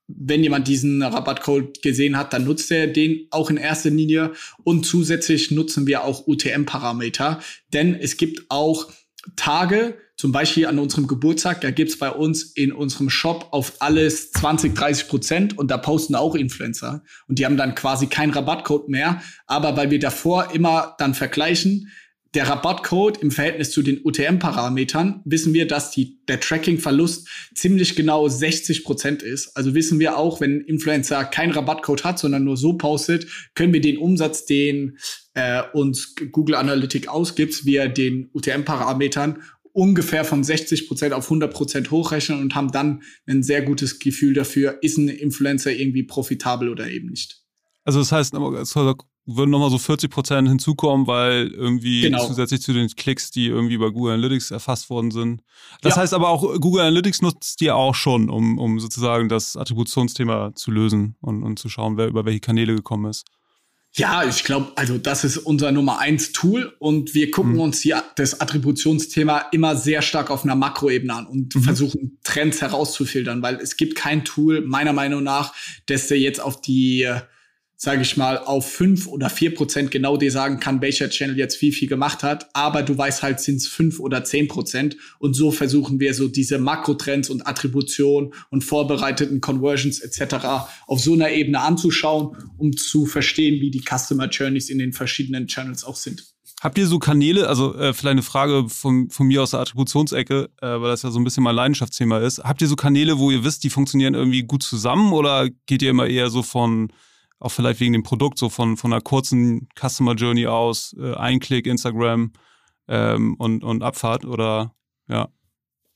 wenn jemand diesen Rabattcode gesehen hat, dann nutzt er den auch in erster Linie. Und zusätzlich nutzen wir auch UTM-Parameter, denn es gibt auch Tage, zum Beispiel an unserem Geburtstag, da gibt's bei uns in unserem Shop auf alles 20, 30 Prozent und da posten auch Influencer. Und die haben dann quasi keinen Rabattcode mehr. Aber weil wir davor immer dann vergleichen, der Rabattcode im Verhältnis zu den UTM-Parametern wissen wir, dass die, der Tracking-Verlust ziemlich genau 60 Prozent ist. Also wissen wir auch, wenn ein Influencer keinen Rabattcode hat, sondern nur so postet, können wir den Umsatz, den äh, uns Google Analytics ausgibt, via den UTM-Parametern ungefähr von 60 Prozent auf 100 Prozent hochrechnen und haben dann ein sehr gutes Gefühl dafür, ist ein Influencer irgendwie profitabel oder eben nicht. Also das heißt, würden nochmal so 40 Prozent hinzukommen, weil irgendwie genau. zusätzlich zu den Klicks, die irgendwie bei Google Analytics erfasst worden sind. Das ja. heißt aber auch, Google Analytics nutzt ihr auch schon, um, um sozusagen das Attributionsthema zu lösen und, und zu schauen, wer über welche Kanäle gekommen ist. Ja, ich glaube, also das ist unser Nummer eins Tool und wir gucken mhm. uns hier das Attributionsthema immer sehr stark auf einer Makroebene an und mhm. versuchen Trends herauszufiltern, weil es gibt kein Tool, meiner Meinung nach, das der jetzt auf die sage ich mal, auf fünf oder vier Prozent genau dir sagen kann, welcher Channel jetzt wie viel gemacht hat. Aber du weißt halt, sind es fünf oder zehn Prozent. Und so versuchen wir so diese Makrotrends und Attribution und vorbereiteten Conversions etc. auf so einer Ebene anzuschauen, um zu verstehen, wie die Customer Journeys in den verschiedenen Channels auch sind. Habt ihr so Kanäle, also äh, vielleicht eine Frage von, von mir aus der Attributionsecke, äh, weil das ja so ein bisschen mein Leidenschaftsthema ist. Habt ihr so Kanäle, wo ihr wisst, die funktionieren irgendwie gut zusammen oder geht ihr immer eher so von auch vielleicht wegen dem Produkt, so von, von einer kurzen Customer Journey aus, äh, ein Klick, Instagram ähm, und, und Abfahrt oder ja.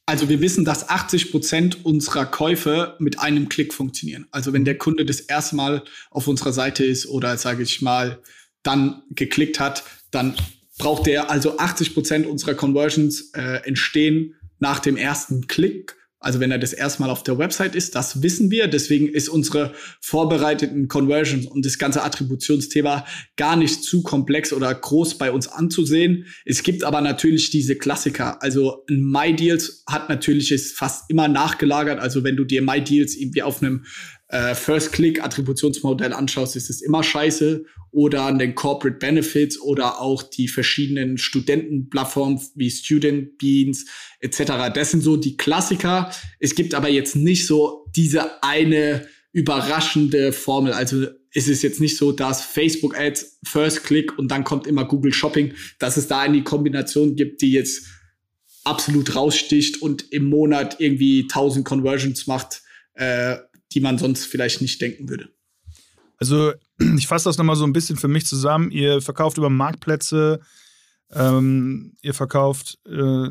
Also wir wissen, dass 80 Prozent unserer Käufe mit einem Klick funktionieren. Also wenn der Kunde das erste Mal auf unserer Seite ist oder sage ich mal dann geklickt hat, dann braucht der also 80 Prozent unserer Conversions äh, entstehen nach dem ersten Klick also wenn er das erstmal auf der Website ist, das wissen wir. Deswegen ist unsere vorbereiteten Conversions und das ganze Attributionsthema gar nicht zu komplex oder groß bei uns anzusehen. Es gibt aber natürlich diese Klassiker. Also ein MyDeals hat natürlich ist fast immer nachgelagert. Also wenn du dir MyDeals irgendwie auf einem äh, First-Click-Attributionsmodell anschaust, ist es immer scheiße. Oder an den Corporate Benefits oder auch die verschiedenen Studentenplattformen wie Student Beans etc. Das sind so die Klassiker. Es gibt aber jetzt nicht so diese eine überraschende Formel. Also ist es jetzt nicht so, dass Facebook Ads First Click und dann kommt immer Google Shopping, dass es da eine Kombination gibt, die jetzt absolut raussticht und im Monat irgendwie 1000 Conversions macht. Äh, die man sonst vielleicht nicht denken würde. Also [CLEARS THROAT] ich fasse das nochmal so ein bisschen für mich zusammen. Ihr verkauft über Marktplätze, ähm, ihr verkauft äh,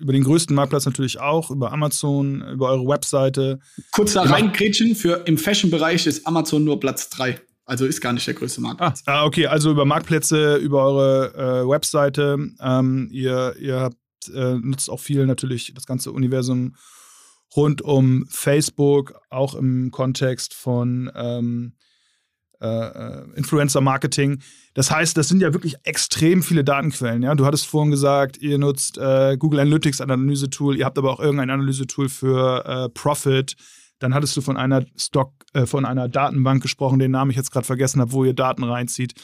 über den größten Marktplatz natürlich auch, über Amazon, über eure Webseite. Kurz da reingrätschen, für im Fashion-Bereich ist Amazon nur Platz 3. Also ist gar nicht der größte Marktplatz. Ah, okay, also über Marktplätze, über eure äh, Webseite. Ähm, ihr, ihr habt, äh, nutzt auch viel natürlich das ganze Universum rund um Facebook, auch im Kontext von ähm, äh, äh, Influencer-Marketing. Das heißt, das sind ja wirklich extrem viele Datenquellen. Ja? Du hattest vorhin gesagt, ihr nutzt äh, Google Analytics, Analysetool, ihr habt aber auch irgendein Analysetool für äh, Profit. Dann hattest du von einer Stock, äh, von einer Datenbank gesprochen, den Namen ich jetzt gerade vergessen habe, wo ihr Daten reinzieht.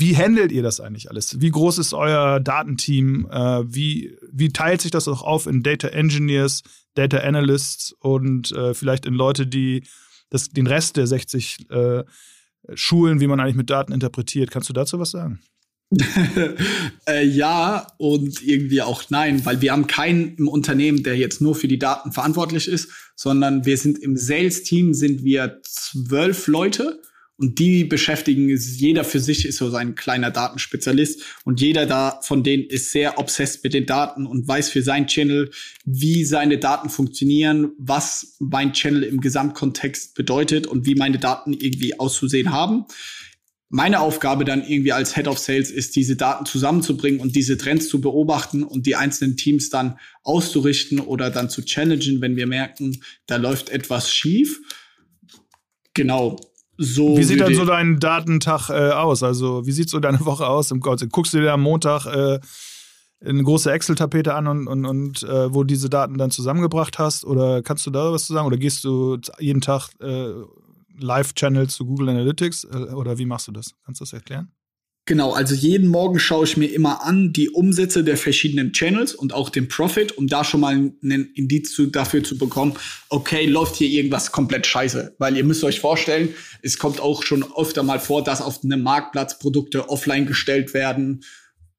Wie handelt ihr das eigentlich alles? Wie groß ist euer Datenteam? Äh, wie, wie teilt sich das auch auf in Data Engineers, Data Analysts und äh, vielleicht in Leute, die das, den Rest der 60 äh, schulen, wie man eigentlich mit Daten interpretiert? Kannst du dazu was sagen? [LAUGHS] äh, ja und irgendwie auch nein, weil wir haben keinen im Unternehmen, der jetzt nur für die Daten verantwortlich ist, sondern wir sind im Sales-Team sind wir zwölf Leute und die beschäftigen, jeder für sich ist so sein kleiner Datenspezialist und jeder da von denen ist sehr obsessed mit den Daten und weiß für sein Channel, wie seine Daten funktionieren, was mein Channel im Gesamtkontext bedeutet und wie meine Daten irgendwie auszusehen haben. Meine Aufgabe dann irgendwie als Head of Sales ist, diese Daten zusammenzubringen und diese Trends zu beobachten und die einzelnen Teams dann auszurichten oder dann zu challengen, wenn wir merken, da läuft etwas schief. Genau so. Wie sieht dann so dein Datentag äh, aus? Also, wie sieht so deine [LAUGHS] Woche aus im Gott? Guckst du dir am Montag äh, eine große Excel-Tapete an und, und, und äh, wo diese Daten dann zusammengebracht hast? Oder kannst du da was zu sagen? Oder gehst du jeden Tag äh, Live-Channel zu Google Analytics? Äh, oder wie machst du das? Kannst du das erklären? Genau, also jeden Morgen schaue ich mir immer an die Umsätze der verschiedenen Channels und auch den Profit, um da schon mal einen Indiz dafür zu bekommen, okay, läuft hier irgendwas komplett scheiße. Weil ihr müsst euch vorstellen, es kommt auch schon öfter mal vor, dass auf einem Marktplatz Produkte offline gestellt werden,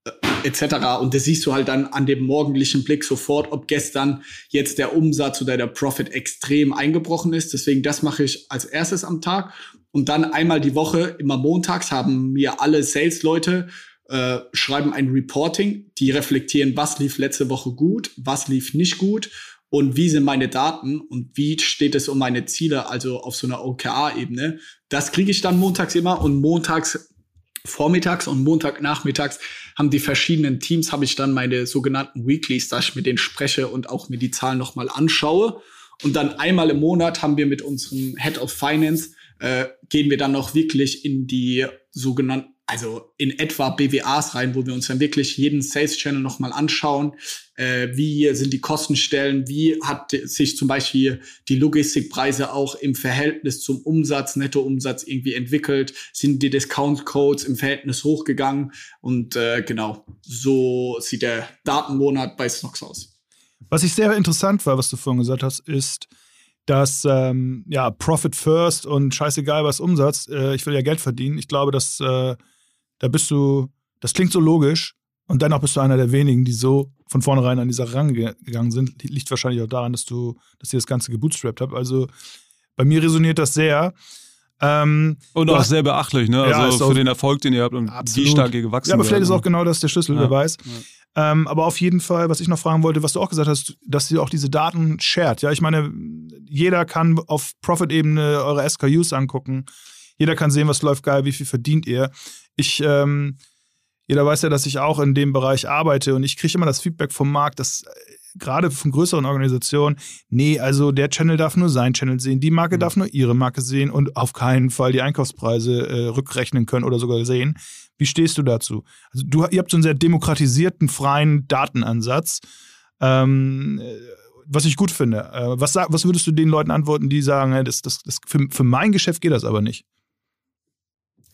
äh, etc. Und das siehst du halt dann an dem morgendlichen Blick sofort, ob gestern jetzt der Umsatz oder der Profit extrem eingebrochen ist. Deswegen, das mache ich als erstes am Tag. Und dann einmal die Woche, immer montags, haben mir alle Sales-Leute äh, schreiben ein Reporting, die reflektieren, was lief letzte Woche gut, was lief nicht gut und wie sind meine Daten und wie steht es um meine Ziele, also auf so einer OKR-Ebene. Das kriege ich dann montags immer und montags vormittags und Montagnachmittags haben die verschiedenen Teams, habe ich dann meine sogenannten Weeklies, dass ich mit denen spreche und auch mir die Zahlen nochmal anschaue. Und dann einmal im Monat haben wir mit unserem Head of Finance äh, gehen wir dann noch wirklich in die sogenannten, also in etwa BWAs rein, wo wir uns dann wirklich jeden Sales Channel nochmal anschauen. Äh, wie sind die Kostenstellen? Wie hat sich zum Beispiel die Logistikpreise auch im Verhältnis zum Umsatz, Nettoumsatz irgendwie entwickelt? Sind die Discount Codes im Verhältnis hochgegangen? Und äh, genau, so sieht der Datenmonat bei Snox aus. Was ich sehr interessant war, was du vorhin gesagt hast, ist, dass ähm, ja, Profit First und scheißegal was Umsatz, äh, ich will ja Geld verdienen. Ich glaube, dass äh, da bist du, das klingt so logisch und dennoch bist du einer der wenigen, die so von vornherein an dieser Rang gegangen sind. Liegt wahrscheinlich auch daran, dass du, dass ihr das Ganze gebootstrapped habt. Also bei mir resoniert das sehr. Ähm, und auch sehr beachtlich, ne? Ja, also für den Erfolg, den ihr habt und absolut. wie stark ihr gewachsen seid. Ja, aber vielleicht ist auch genau das der Schlüssel, ja. wer weiß. Ja. Ähm, aber auf jeden Fall, was ich noch fragen wollte, was du auch gesagt hast, dass ihr auch diese Daten shared. Ja, ich meine, jeder kann auf Profit-Ebene eure SKUs angucken. Jeder kann sehen, was läuft geil, wie viel verdient ihr. Ich, ähm, jeder weiß ja, dass ich auch in dem Bereich arbeite und ich kriege immer das Feedback vom Markt, dass äh, gerade von größeren Organisationen, nee, also der Channel darf nur sein Channel sehen, die Marke mhm. darf nur ihre Marke sehen und auf keinen Fall die Einkaufspreise äh, rückrechnen können oder sogar sehen. Wie stehst du dazu? Also du, ihr habt so einen sehr demokratisierten, freien Datenansatz, ähm, äh, was ich gut finde. Äh, was, was würdest du den Leuten antworten, die sagen, hey, das, das, das, für, für mein Geschäft geht das aber nicht?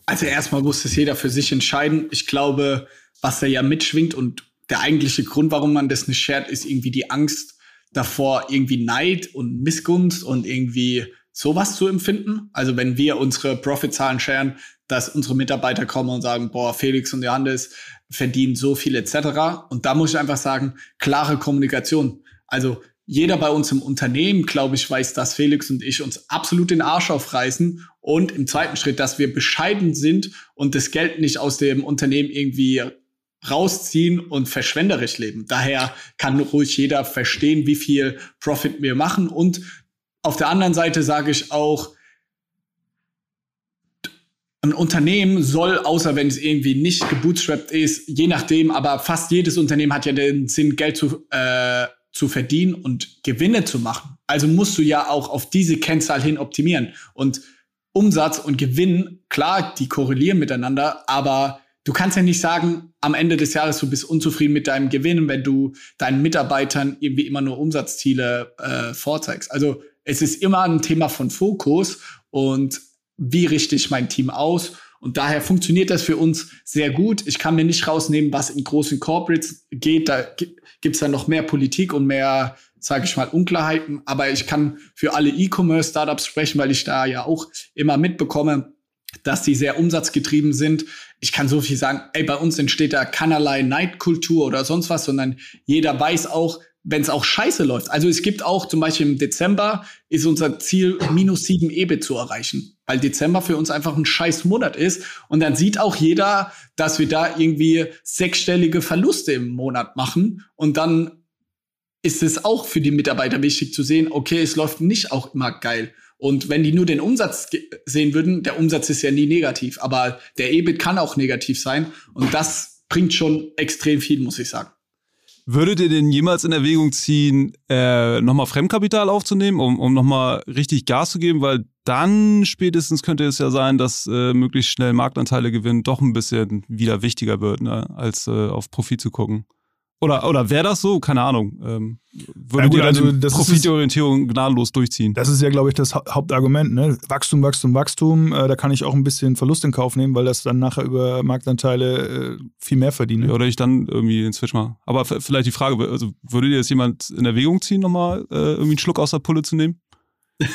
Also erstmal muss es jeder für sich entscheiden. Ich glaube, was da ja mitschwingt und der eigentliche Grund, warum man das nicht shared, ist irgendwie die Angst davor, irgendwie Neid und Missgunst und irgendwie sowas zu empfinden. Also wenn wir unsere Profitzahlen sharen, dass unsere Mitarbeiter kommen und sagen, boah, Felix und Johannes verdienen so viel etc. Und da muss ich einfach sagen, klare Kommunikation. Also jeder bei uns im Unternehmen, glaube ich, weiß, dass Felix und ich uns absolut den Arsch aufreißen und im zweiten Schritt, dass wir bescheiden sind und das Geld nicht aus dem Unternehmen irgendwie rausziehen und verschwenderisch leben. Daher kann ruhig jeder verstehen, wie viel Profit wir machen. Und auf der anderen Seite sage ich auch, ein Unternehmen soll, außer wenn es irgendwie nicht gebootstrapped ist, je nachdem, aber fast jedes Unternehmen hat ja den Sinn, Geld zu, äh, zu verdienen und Gewinne zu machen. Also musst du ja auch auf diese Kennzahl hin optimieren. Und Umsatz und Gewinn, klar, die korrelieren miteinander, aber du kannst ja nicht sagen, am Ende des Jahres, du bist unzufrieden mit deinem Gewinn, wenn du deinen Mitarbeitern irgendwie immer nur Umsatzziele äh, vorzeigst. Also es ist immer ein Thema von Fokus und wie richte ich mein Team aus? Und daher funktioniert das für uns sehr gut. Ich kann mir nicht rausnehmen, was in großen Corporates geht. Da gibt's dann noch mehr Politik und mehr, sage ich mal, Unklarheiten. Aber ich kann für alle E-Commerce-Startups sprechen, weil ich da ja auch immer mitbekomme, dass die sehr umsatzgetrieben sind. Ich kann so viel sagen, ey, bei uns entsteht da keinerlei Neidkultur oder sonst was, sondern jeder weiß auch, wenn es auch scheiße läuft. Also es gibt auch zum Beispiel im Dezember ist unser Ziel, minus sieben EBIT zu erreichen, weil Dezember für uns einfach ein scheiß Monat ist. Und dann sieht auch jeder, dass wir da irgendwie sechsstellige Verluste im Monat machen. Und dann ist es auch für die Mitarbeiter wichtig zu sehen, okay, es läuft nicht auch immer geil. Und wenn die nur den Umsatz sehen würden, der Umsatz ist ja nie negativ, aber der EBIT kann auch negativ sein. Und das bringt schon extrem viel, muss ich sagen. Würdet ihr denn jemals in Erwägung ziehen, äh, nochmal Fremdkapital aufzunehmen, um, um nochmal richtig Gas zu geben? Weil dann spätestens könnte es ja sein, dass äh, möglichst schnell Marktanteile gewinnen doch ein bisschen wieder wichtiger wird, ne, als äh, auf Profit zu gucken. Oder, oder wäre das so? Keine Ahnung. Ähm, würde ja, gut, also Profitorientierung gnadenlos durchziehen? Das ist ja, glaube ich, das Hauptargument. Ne? Wachstum, Wachstum, Wachstum. Äh, da kann ich auch ein bisschen Verlust in Kauf nehmen, weil das dann nachher über Marktanteile äh, viel mehr verdiene. Ja, oder ich dann irgendwie den Switch mache. Aber vielleicht die Frage, also würde dir jetzt jemand in Erwägung ziehen, nochmal äh, irgendwie einen Schluck aus der Pulle zu nehmen? [LAUGHS]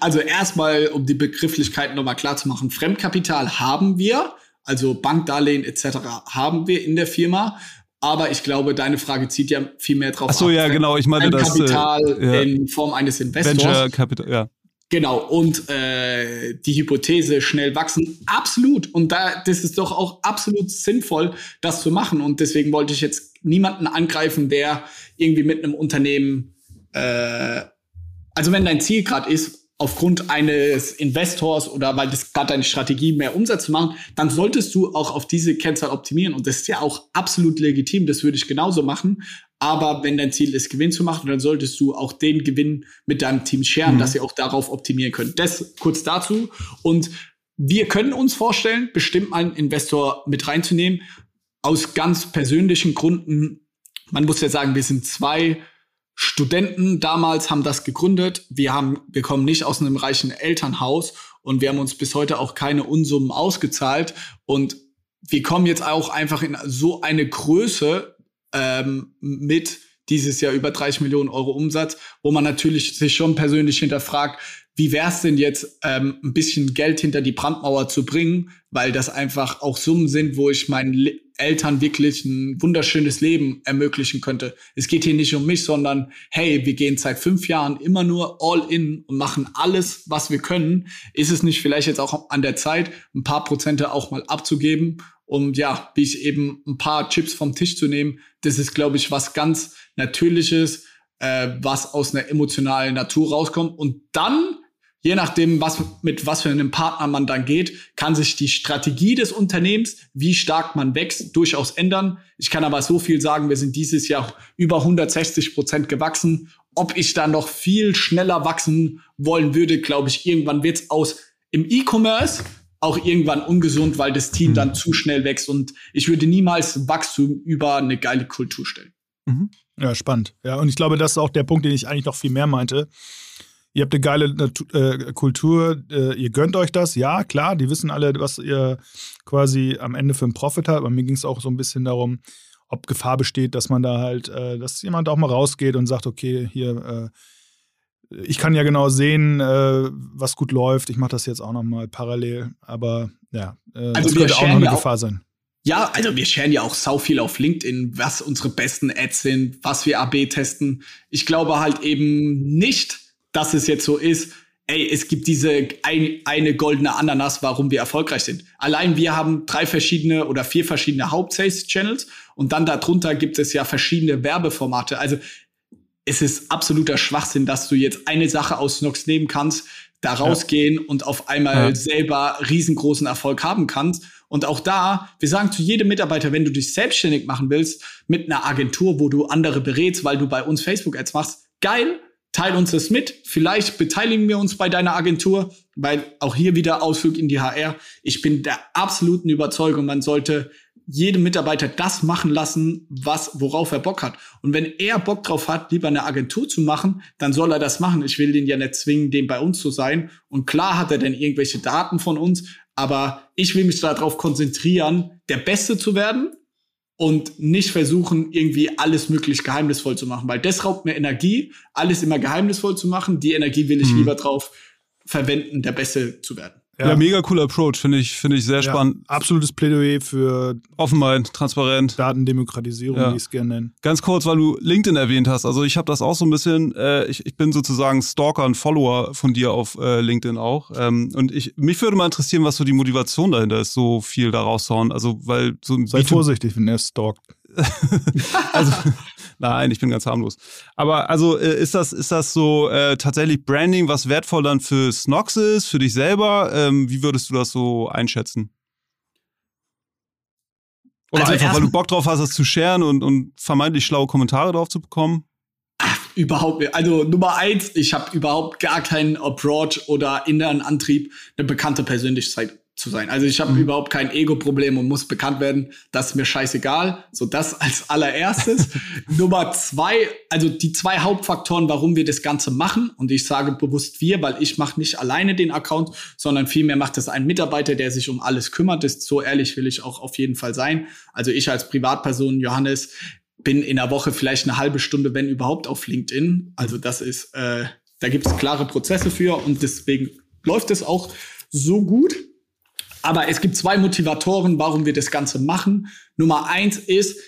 also erstmal, um die Begrifflichkeiten nochmal klar zu machen. Fremdkapital haben wir, also Bankdarlehen etc. haben wir in der Firma. Aber ich glaube, deine Frage zieht ja viel mehr drauf Ach so, ab. ja, genau. Ich meine das. Kapital äh, ja. in Form eines Investors. Venture Capital, ja. Genau, und äh, die Hypothese schnell wachsen, absolut. Und da, das ist doch auch absolut sinnvoll, das zu machen. Und deswegen wollte ich jetzt niemanden angreifen, der irgendwie mit einem Unternehmen, äh, also wenn dein Ziel gerade ist, aufgrund eines Investors oder weil das gerade deine Strategie mehr Umsatz zu machen, dann solltest du auch auf diese Kennzahl optimieren. Und das ist ja auch absolut legitim. Das würde ich genauso machen. Aber wenn dein Ziel ist, Gewinn zu machen, dann solltest du auch den Gewinn mit deinem Team scheren, mhm. dass sie auch darauf optimieren können. Das kurz dazu. Und wir können uns vorstellen, bestimmt einen Investor mit reinzunehmen. Aus ganz persönlichen Gründen. Man muss ja sagen, wir sind zwei Studenten damals haben das gegründet. Wir haben, wir kommen nicht aus einem reichen Elternhaus und wir haben uns bis heute auch keine Unsummen ausgezahlt. Und wir kommen jetzt auch einfach in so eine Größe ähm, mit dieses Jahr über 30 Millionen Euro Umsatz, wo man natürlich sich schon persönlich hinterfragt, wie wäre es denn jetzt, ähm, ein bisschen Geld hinter die Brandmauer zu bringen, weil das einfach auch Summen sind, wo ich meinen Le Eltern wirklich ein wunderschönes Leben ermöglichen könnte. Es geht hier nicht um mich, sondern hey, wir gehen seit fünf Jahren immer nur all in und machen alles, was wir können. Ist es nicht vielleicht jetzt auch an der Zeit, ein paar Prozente auch mal abzugeben, um ja, wie ich eben ein paar Chips vom Tisch zu nehmen? Das ist, glaube ich, was ganz Natürliches, äh, was aus einer emotionalen Natur rauskommt. Und dann je nachdem, was, mit was für einem Partner man dann geht, kann sich die Strategie des Unternehmens, wie stark man wächst, durchaus ändern. Ich kann aber so viel sagen, wir sind dieses Jahr über 160 Prozent gewachsen. Ob ich da noch viel schneller wachsen wollen würde, glaube ich, irgendwann wird es aus im E-Commerce auch irgendwann ungesund, weil das Team mhm. dann zu schnell wächst und ich würde niemals Wachstum über eine geile Kultur stellen. Mhm. Ja, spannend. Ja, und ich glaube, das ist auch der Punkt, den ich eigentlich noch viel mehr meinte ihr habt eine geile äh, Kultur, äh, ihr gönnt euch das, ja, klar, die wissen alle, was ihr quasi am Ende für einen Profit habt. Aber mir ging es auch so ein bisschen darum, ob Gefahr besteht, dass man da halt, äh, dass jemand auch mal rausgeht und sagt, okay, hier, äh, ich kann ja genau sehen, äh, was gut läuft. Ich mache das jetzt auch nochmal parallel. Aber ja, äh, also das könnte auch noch eine Gefahr sein. Ja, also wir scheren ja auch sau viel auf LinkedIn, was unsere besten Ads sind, was wir AB testen. Ich glaube halt eben nicht, dass es jetzt so ist, ey, es gibt diese ein, eine goldene Ananas, warum wir erfolgreich sind. Allein wir haben drei verschiedene oder vier verschiedene Hauptsales-Channels und dann darunter gibt es ja verschiedene Werbeformate. Also es ist absoluter Schwachsinn, dass du jetzt eine Sache aus Nox nehmen kannst, da rausgehen ja. und auf einmal ja. selber riesengroßen Erfolg haben kannst. Und auch da, wir sagen zu jedem Mitarbeiter, wenn du dich selbstständig machen willst mit einer Agentur, wo du andere berätst, weil du bei uns Facebook-Ads machst, geil, teil uns das mit. Vielleicht beteiligen wir uns bei deiner Agentur, weil auch hier wieder Ausflug in die HR. Ich bin der absoluten Überzeugung, man sollte jedem Mitarbeiter das machen lassen, was, worauf er Bock hat. Und wenn er Bock drauf hat, lieber eine Agentur zu machen, dann soll er das machen. Ich will den ja nicht zwingen, dem bei uns zu sein. Und klar hat er denn irgendwelche Daten von uns, aber ich will mich darauf konzentrieren, der Beste zu werden und nicht versuchen, irgendwie alles möglich geheimnisvoll zu machen, weil das raubt mir Energie, alles immer geheimnisvoll zu machen. Die Energie will ich mhm. lieber drauf verwenden, der Beste zu werden. Ja, ja mega cooler Approach, finde ich, finde ich sehr ja, spannend. Absolutes Plädoyer für Offenheit, transparent. Datendemokratisierung, ja. wie ich es gerne nenne. Ganz kurz, weil du LinkedIn erwähnt hast. Also ich habe das auch so ein bisschen, äh, ich, ich bin sozusagen Stalker und Follower von dir auf äh, LinkedIn auch. Ähm, und ich, mich würde mal interessieren, was so die Motivation dahinter ist, so viel da rauszuhauen. Also, weil so Sei vorsichtig, wenn er stalkt. [LAUGHS] [LAUGHS] also, nein, ich bin ganz harmlos. Aber also äh, ist das, ist das so äh, tatsächlich Branding, was wertvoll dann für Snox ist, für dich selber? Ähm, wie würdest du das so einschätzen? Oder also einfach, weil du Bock drauf hast, das zu scheren und, und vermeintlich schlaue Kommentare drauf zu bekommen? Ach, überhaupt nicht. Also Nummer eins, ich habe überhaupt gar keinen Approach oder inneren Antrieb, eine bekannte Persönlichkeit zu sein. Also ich habe mhm. überhaupt kein Ego-Problem und muss bekannt werden. Das ist mir scheißegal. So das als allererstes. [LAUGHS] Nummer zwei, also die zwei Hauptfaktoren, warum wir das Ganze machen. Und ich sage bewusst wir, weil ich mache nicht alleine den Account, sondern vielmehr macht es ein Mitarbeiter, der sich um alles kümmert. Das, so ehrlich will ich auch auf jeden Fall sein. Also ich als Privatperson, Johannes, bin in der Woche vielleicht eine halbe Stunde, wenn überhaupt, auf LinkedIn. Also das ist, äh, da gibt es klare Prozesse für und deswegen läuft es auch so gut. Aber es gibt zwei Motivatoren, warum wir das Ganze machen. Nummer eins ist,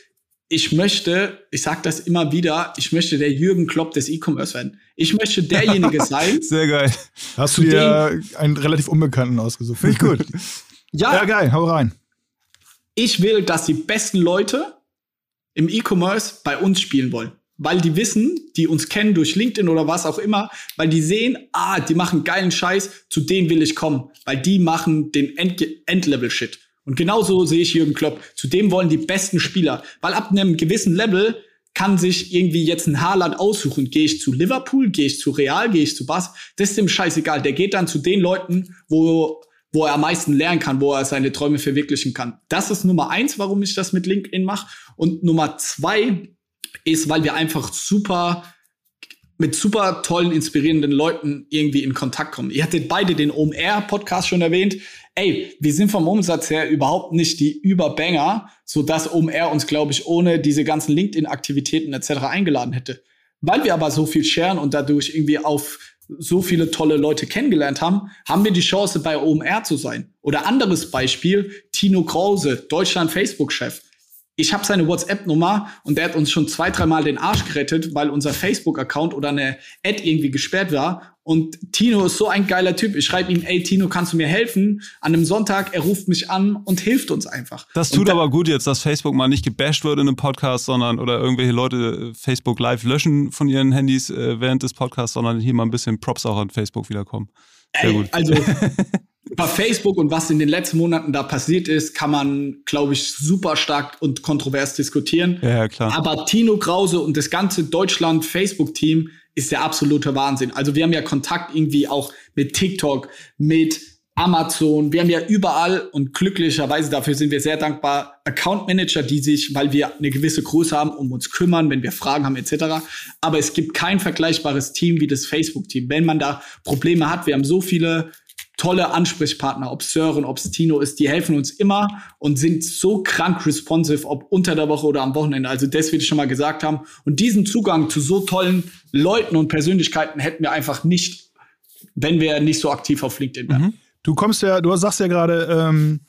ich möchte, ich sage das immer wieder, ich möchte der Jürgen Klopp des E-Commerce werden. Ich möchte derjenige [LAUGHS] sein. Sehr geil. Hast du dir einen relativ Unbekannten ausgesucht. Finde ich gut. [LAUGHS] ja. Ja, geil, hau rein. Ich will, dass die besten Leute im E-Commerce bei uns spielen wollen weil die wissen, die uns kennen durch LinkedIn oder was auch immer, weil die sehen, ah, die machen geilen Scheiß, zu denen will ich kommen, weil die machen den End Endlevel-Shit. Und genauso sehe ich Jürgen Klopp. Zu dem wollen die besten Spieler, weil ab einem gewissen Level kann sich irgendwie jetzt ein Haaland aussuchen. Gehe ich zu Liverpool, gehe ich zu Real, gehe ich zu Bass. Das ist dem scheißegal. Der geht dann zu den Leuten, wo, wo er am meisten lernen kann, wo er seine Träume verwirklichen kann. Das ist Nummer eins, warum ich das mit LinkedIn mache. Und Nummer zwei ist, weil wir einfach super mit super tollen, inspirierenden Leuten irgendwie in Kontakt kommen. Ihr hattet beide den OMR-Podcast schon erwähnt. Ey, wir sind vom Umsatz her überhaupt nicht die Überbanger, so dass OMR uns, glaube ich, ohne diese ganzen LinkedIn-Aktivitäten etc. eingeladen hätte. Weil wir aber so viel sharen und dadurch irgendwie auf so viele tolle Leute kennengelernt haben, haben wir die Chance, bei OMR zu sein. Oder anderes Beispiel, Tino Krause, Deutschland Facebook-Chef ich habe seine WhatsApp-Nummer und der hat uns schon zwei, dreimal den Arsch gerettet, weil unser Facebook-Account oder eine Ad irgendwie gesperrt war. Und Tino ist so ein geiler Typ. Ich schreibe ihm, ey Tino, kannst du mir helfen? An einem Sonntag, er ruft mich an und hilft uns einfach. Das tut aber gut jetzt, dass Facebook mal nicht gebasht wird in einem Podcast, sondern oder irgendwelche Leute äh, Facebook live löschen von ihren Handys äh, während des Podcasts, sondern hier mal ein bisschen Props auch an Facebook wiederkommen. Sehr gut. Also [LAUGHS] bei Facebook und was in den letzten Monaten da passiert ist, kann man, glaube ich, super stark und kontrovers diskutieren. Ja, klar. Aber Tino Krause und das ganze Deutschland-Facebook-Team ist der absolute Wahnsinn. Also wir haben ja Kontakt irgendwie auch mit TikTok, mit Amazon, wir haben ja überall und glücklicherweise dafür sind wir sehr dankbar, Account Manager, die sich, weil wir eine gewisse Größe haben, um uns kümmern, wenn wir Fragen haben etc. Aber es gibt kein vergleichbares Team wie das Facebook-Team. Wenn man da Probleme hat, wir haben so viele tolle Ansprechpartner, ob Sören, ob Tino ist, die helfen uns immer und sind so krank responsive, ob unter der Woche oder am Wochenende. Also das will ich schon mal gesagt haben. Und diesen Zugang zu so tollen Leuten und Persönlichkeiten hätten wir einfach nicht, wenn wir nicht so aktiv auf LinkedIn wären. Mhm. Du kommst ja, du sagst ja gerade, ähm,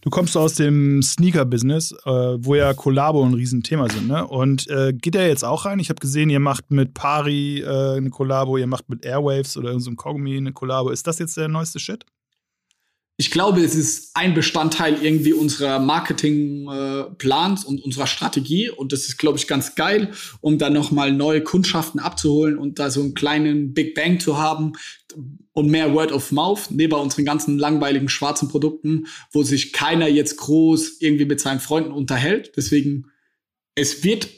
du kommst aus dem Sneaker-Business, äh, wo ja Kollabo ein Riesenthema sind, ne? Und äh, geht der jetzt auch rein? Ich habe gesehen, ihr macht mit Pari äh, eine Kollabo, ihr macht mit Airwaves oder irgendeinem so Kaugummi eine Kollabo. Ist das jetzt der neueste Shit? Ich glaube, es ist ein Bestandteil irgendwie unserer Marketingplans äh, und unserer Strategie. Und das ist, glaube ich, ganz geil, um dann nochmal neue Kundschaften abzuholen und da so einen kleinen Big Bang zu haben und mehr Word of Mouth, neben unseren ganzen langweiligen schwarzen Produkten, wo sich keiner jetzt groß irgendwie mit seinen Freunden unterhält. Deswegen, es wird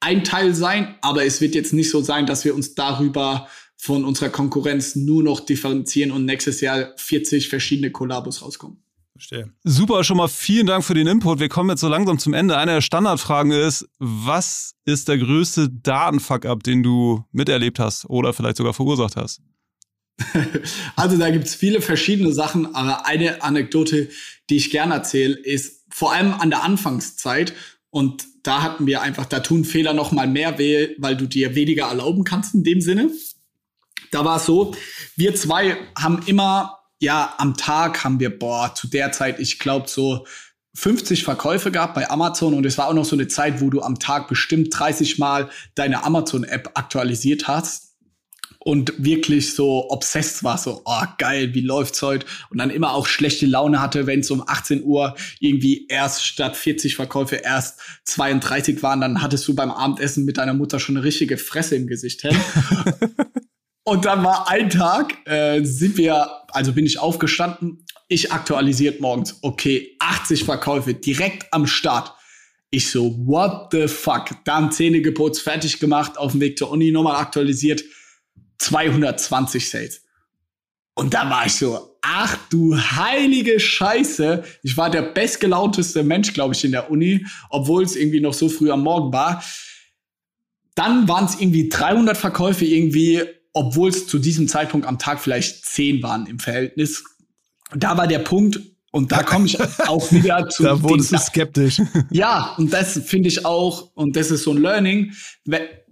ein Teil sein, aber es wird jetzt nicht so sein, dass wir uns darüber von unserer Konkurrenz nur noch differenzieren und nächstes Jahr 40 verschiedene Kollabos rauskommen. Verstehe. Super, schon mal vielen Dank für den Input. Wir kommen jetzt so langsam zum Ende. Eine der Standardfragen ist, was ist der größte Datenfuck-up, den du miterlebt hast oder vielleicht sogar verursacht hast? [LAUGHS] Also da gibt es viele verschiedene Sachen, aber eine Anekdote, die ich gerne erzähle, ist vor allem an der Anfangszeit und da hatten wir einfach, da tun Fehler noch mal mehr weh, weil du dir weniger erlauben kannst in dem Sinne. Da war es so, wir zwei haben immer, ja, am Tag haben wir, boah, zu der Zeit, ich glaube, so 50 Verkäufe gehabt bei Amazon und es war auch noch so eine Zeit, wo du am Tag bestimmt 30 Mal deine Amazon-App aktualisiert hast und wirklich so obsessed war, so, oh geil, wie läuft's heute? Und dann immer auch schlechte Laune hatte, wenn es um 18 Uhr irgendwie erst statt 40 Verkäufe erst 32 waren, dann hattest du beim Abendessen mit deiner Mutter schon eine richtige Fresse im Gesicht. [LAUGHS] Und dann war ein Tag, äh, sind wir, also bin ich aufgestanden, ich aktualisiert morgens, okay, 80 Verkäufe direkt am Start. Ich so, what the fuck? Dann Zähne geputzt, fertig gemacht, auf dem Weg zur Uni nochmal aktualisiert, 220 Sales. Und da war ich so, ach du heilige Scheiße. Ich war der bestgelaunteste Mensch, glaube ich, in der Uni, obwohl es irgendwie noch so früh am Morgen war. Dann waren es irgendwie 300 Verkäufe irgendwie obwohl es zu diesem Zeitpunkt am Tag vielleicht zehn waren im Verhältnis. Da war der Punkt, und da komme ich [LAUGHS] auch wieder zu. da wurdest du skeptisch. [LAUGHS] Ja, und das finde ich auch, und das ist so ein Learning,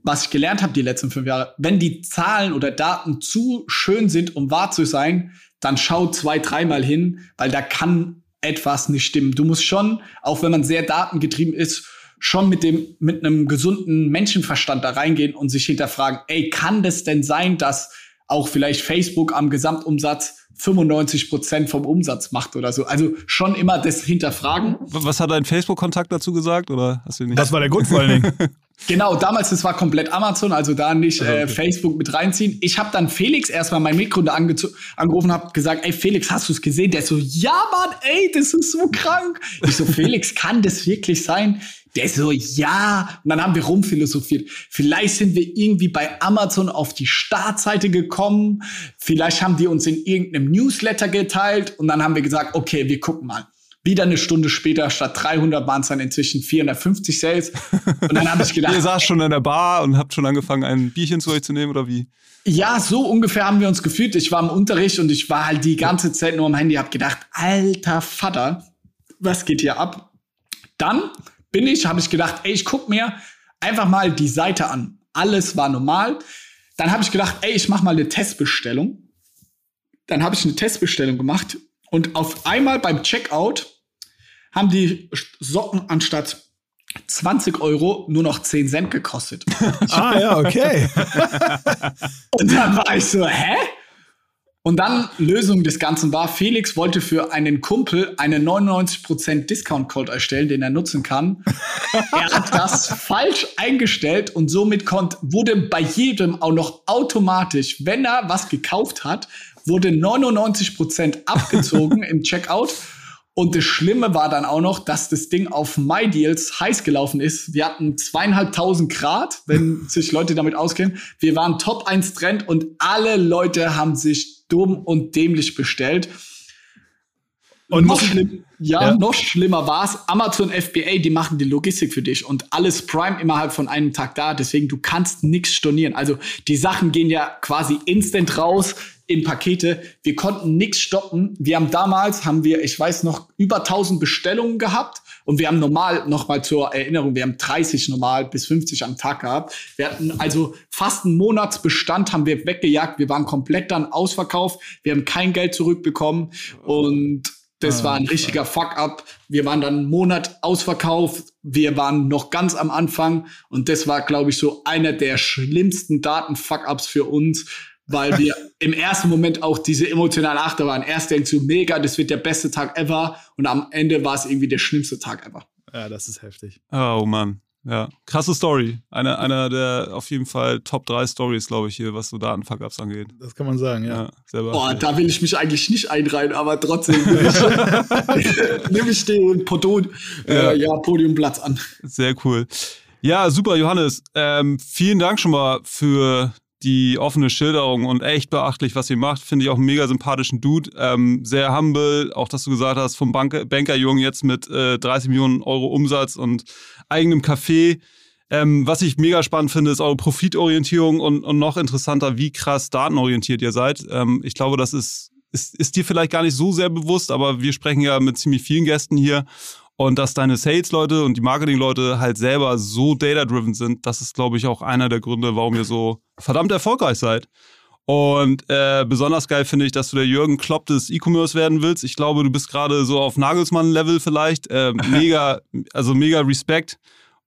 was ich gelernt habe die letzten fünf Jahre. Wenn die Zahlen oder Daten zu schön sind, um wahr zu sein, dann schau zwei, dreimal hin, weil da kann etwas nicht stimmen. Du musst schon, auch wenn man sehr datengetrieben ist, schon mit dem, mit einem gesunden Menschenverstand da reingehen und sich hinterfragen, ey, kann das denn sein, dass auch vielleicht Facebook am Gesamtumsatz 95 Prozent vom Umsatz macht oder so. Also schon immer das hinterfragen. Was hat dein Facebook-Kontakt dazu gesagt oder hast du nicht? Das war der Grund vor allen Dingen. [LAUGHS] Genau, damals, das war komplett Amazon, also da nicht äh, okay. Facebook mit reinziehen. Ich habe dann Felix erstmal mein Mitgründer angerufen, habe gesagt, ey Felix, hast du es gesehen? Der so, ja Mann, ey, das ist so krank. Ich so, Felix, kann das wirklich sein? Der so, ja. Und dann haben wir rumphilosophiert. Vielleicht sind wir irgendwie bei Amazon auf die Startseite gekommen. Vielleicht haben die uns in irgendeinem Newsletter geteilt. Und dann haben wir gesagt, okay, wir gucken mal. Wieder eine Stunde später, statt 300 waren es dann inzwischen 450 Sales. Und dann habe ich gedacht. [LAUGHS] Ihr saß schon in der Bar und habt schon angefangen, ein Bierchen zu euch zu nehmen, oder wie? Ja, so ungefähr haben wir uns gefühlt. Ich war im Unterricht und ich war halt die ganze Zeit nur am Handy, hab gedacht, alter Vater, was geht hier ab? Dann bin ich, habe ich gedacht, ey, ich guck mir einfach mal die Seite an. Alles war normal. Dann habe ich gedacht, ey, ich mache mal eine Testbestellung. Dann habe ich eine Testbestellung gemacht und auf einmal beim Checkout haben die Socken anstatt 20 Euro nur noch 10 Cent gekostet. [LAUGHS] ah ja, okay. [LAUGHS] und dann war ich so, hä? Und dann Lösung des Ganzen war, Felix wollte für einen Kumpel einen 99% Discount-Code erstellen, den er nutzen kann. [LAUGHS] er hat das falsch eingestellt und somit konnte, wurde bei jedem auch noch automatisch, wenn er was gekauft hat, wurde 99% abgezogen [LAUGHS] im Checkout. Und das Schlimme war dann auch noch, dass das Ding auf MyDeals heiß gelaufen ist. Wir hatten zweieinhalbtausend Grad, wenn [LAUGHS] sich Leute damit auskennen. Wir waren Top 1 Trend und alle Leute haben sich dumm und dämlich bestellt. Und noch, schlimm, ja, ja, noch schlimmer war es, Amazon FBA, die machen die Logistik für dich und alles Prime innerhalb von einem Tag da. Deswegen, du kannst nichts stornieren. Also die Sachen gehen ja quasi instant raus in Pakete. Wir konnten nichts stoppen. Wir haben damals, haben wir, ich weiß noch, über 1000 Bestellungen gehabt. Und wir haben normal, nochmal zur Erinnerung, wir haben 30 normal bis 50 am Tag gehabt. Wir hatten also fast einen Monatsbestand haben wir weggejagt. Wir waren komplett dann ausverkauft. Wir haben kein Geld zurückbekommen. Und das ah, war ein richtiger Fuck-up. Wir waren dann einen Monat ausverkauft. Wir waren noch ganz am Anfang. Und das war, glaube ich, so einer der schlimmsten Daten-Fuck-ups für uns, weil wir im ersten Moment auch diese emotionale Achterbahn. Erst denkst du, mega, das wird der beste Tag ever. Und am Ende war es irgendwie der schlimmste Tag ever. Ja, das ist heftig. Oh Mann. Ja, krasse Story. Einer eine der auf jeden Fall Top 3 Stories, glaube ich, hier, was so Datenfuck-Ups angeht. Das kann man sagen, ja. ja Boah, da will ich mich eigentlich nicht einreihen, aber trotzdem [LAUGHS] [LAUGHS] nehme ich den Podon, ja. Äh, ja, Podiumplatz an. Sehr cool. Ja, super, Johannes. Ähm, vielen Dank schon mal für die offene Schilderung und echt beachtlich, was ihr macht. Finde ich auch einen mega sympathischen Dude. Ähm, sehr humble, auch dass du gesagt hast, vom Bank Bankerjungen jetzt mit äh, 30 Millionen Euro Umsatz und eigenem Café. Ähm, was ich mega spannend finde, ist eure Profitorientierung und, und noch interessanter, wie krass datenorientiert ihr seid. Ähm, ich glaube, das ist, ist, ist dir vielleicht gar nicht so sehr bewusst, aber wir sprechen ja mit ziemlich vielen Gästen hier und dass deine Sales-Leute und die Marketing-Leute halt selber so data-driven sind, das ist, glaube ich, auch einer der Gründe, warum ihr so verdammt erfolgreich seid. Und äh, besonders geil finde ich, dass du der Jürgen Klopp des E-Commerce werden willst. Ich glaube, du bist gerade so auf Nagelsmann-Level vielleicht. Äh, [LAUGHS] mega, also mega Respekt.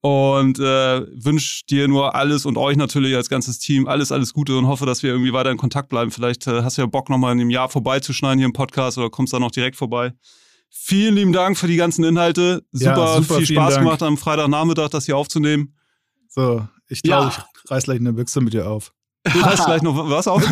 Und äh, wünsche dir nur alles und euch natürlich als ganzes Team alles, alles Gute und hoffe, dass wir irgendwie weiter in Kontakt bleiben. Vielleicht äh, hast du ja Bock, nochmal in einem Jahr vorbeizuschneiden hier im Podcast oder kommst da noch direkt vorbei. Vielen lieben Dank für die ganzen Inhalte. Super, ja, super viel Spaß gemacht am Freitagnachmittag, das hier aufzunehmen. So, ich glaube, ja. Ich reiß gleich eine Büchse mit dir auf. Du reißt gleich noch was auf? [LAUGHS]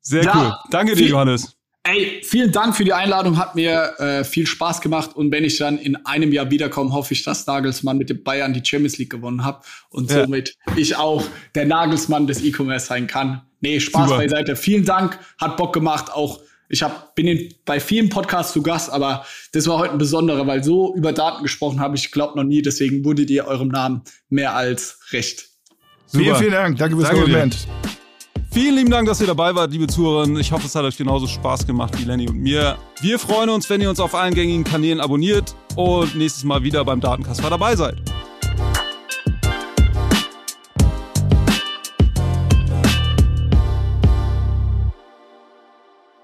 Sehr ja, cool. Danke dir, Johannes. Ey, vielen Dank für die Einladung, hat mir äh, viel Spaß gemacht und wenn ich dann in einem Jahr wiederkomme, hoffe ich, dass Nagelsmann mit den Bayern die Champions League gewonnen hat und ja. somit ich auch der Nagelsmann des E-Commerce sein kann. Nee, Spaß Super. beiseite. Vielen Dank, hat Bock gemacht, auch ich hab, bin in, bei vielen Podcasts zu Gast, aber das war heute ein besonderer, weil so über Daten gesprochen habe ich, glaube noch nie. Deswegen wurdet ihr eurem Namen mehr als recht. Super. Vielen, vielen Dank. Danke fürs Kompliment. Vielen lieben Dank, dass ihr dabei wart, liebe Zuhörerinnen. Ich hoffe, es hat euch genauso Spaß gemacht wie Lenny und mir. Wir freuen uns, wenn ihr uns auf allen gängigen Kanälen abonniert und nächstes Mal wieder beim Datenkasper dabei seid.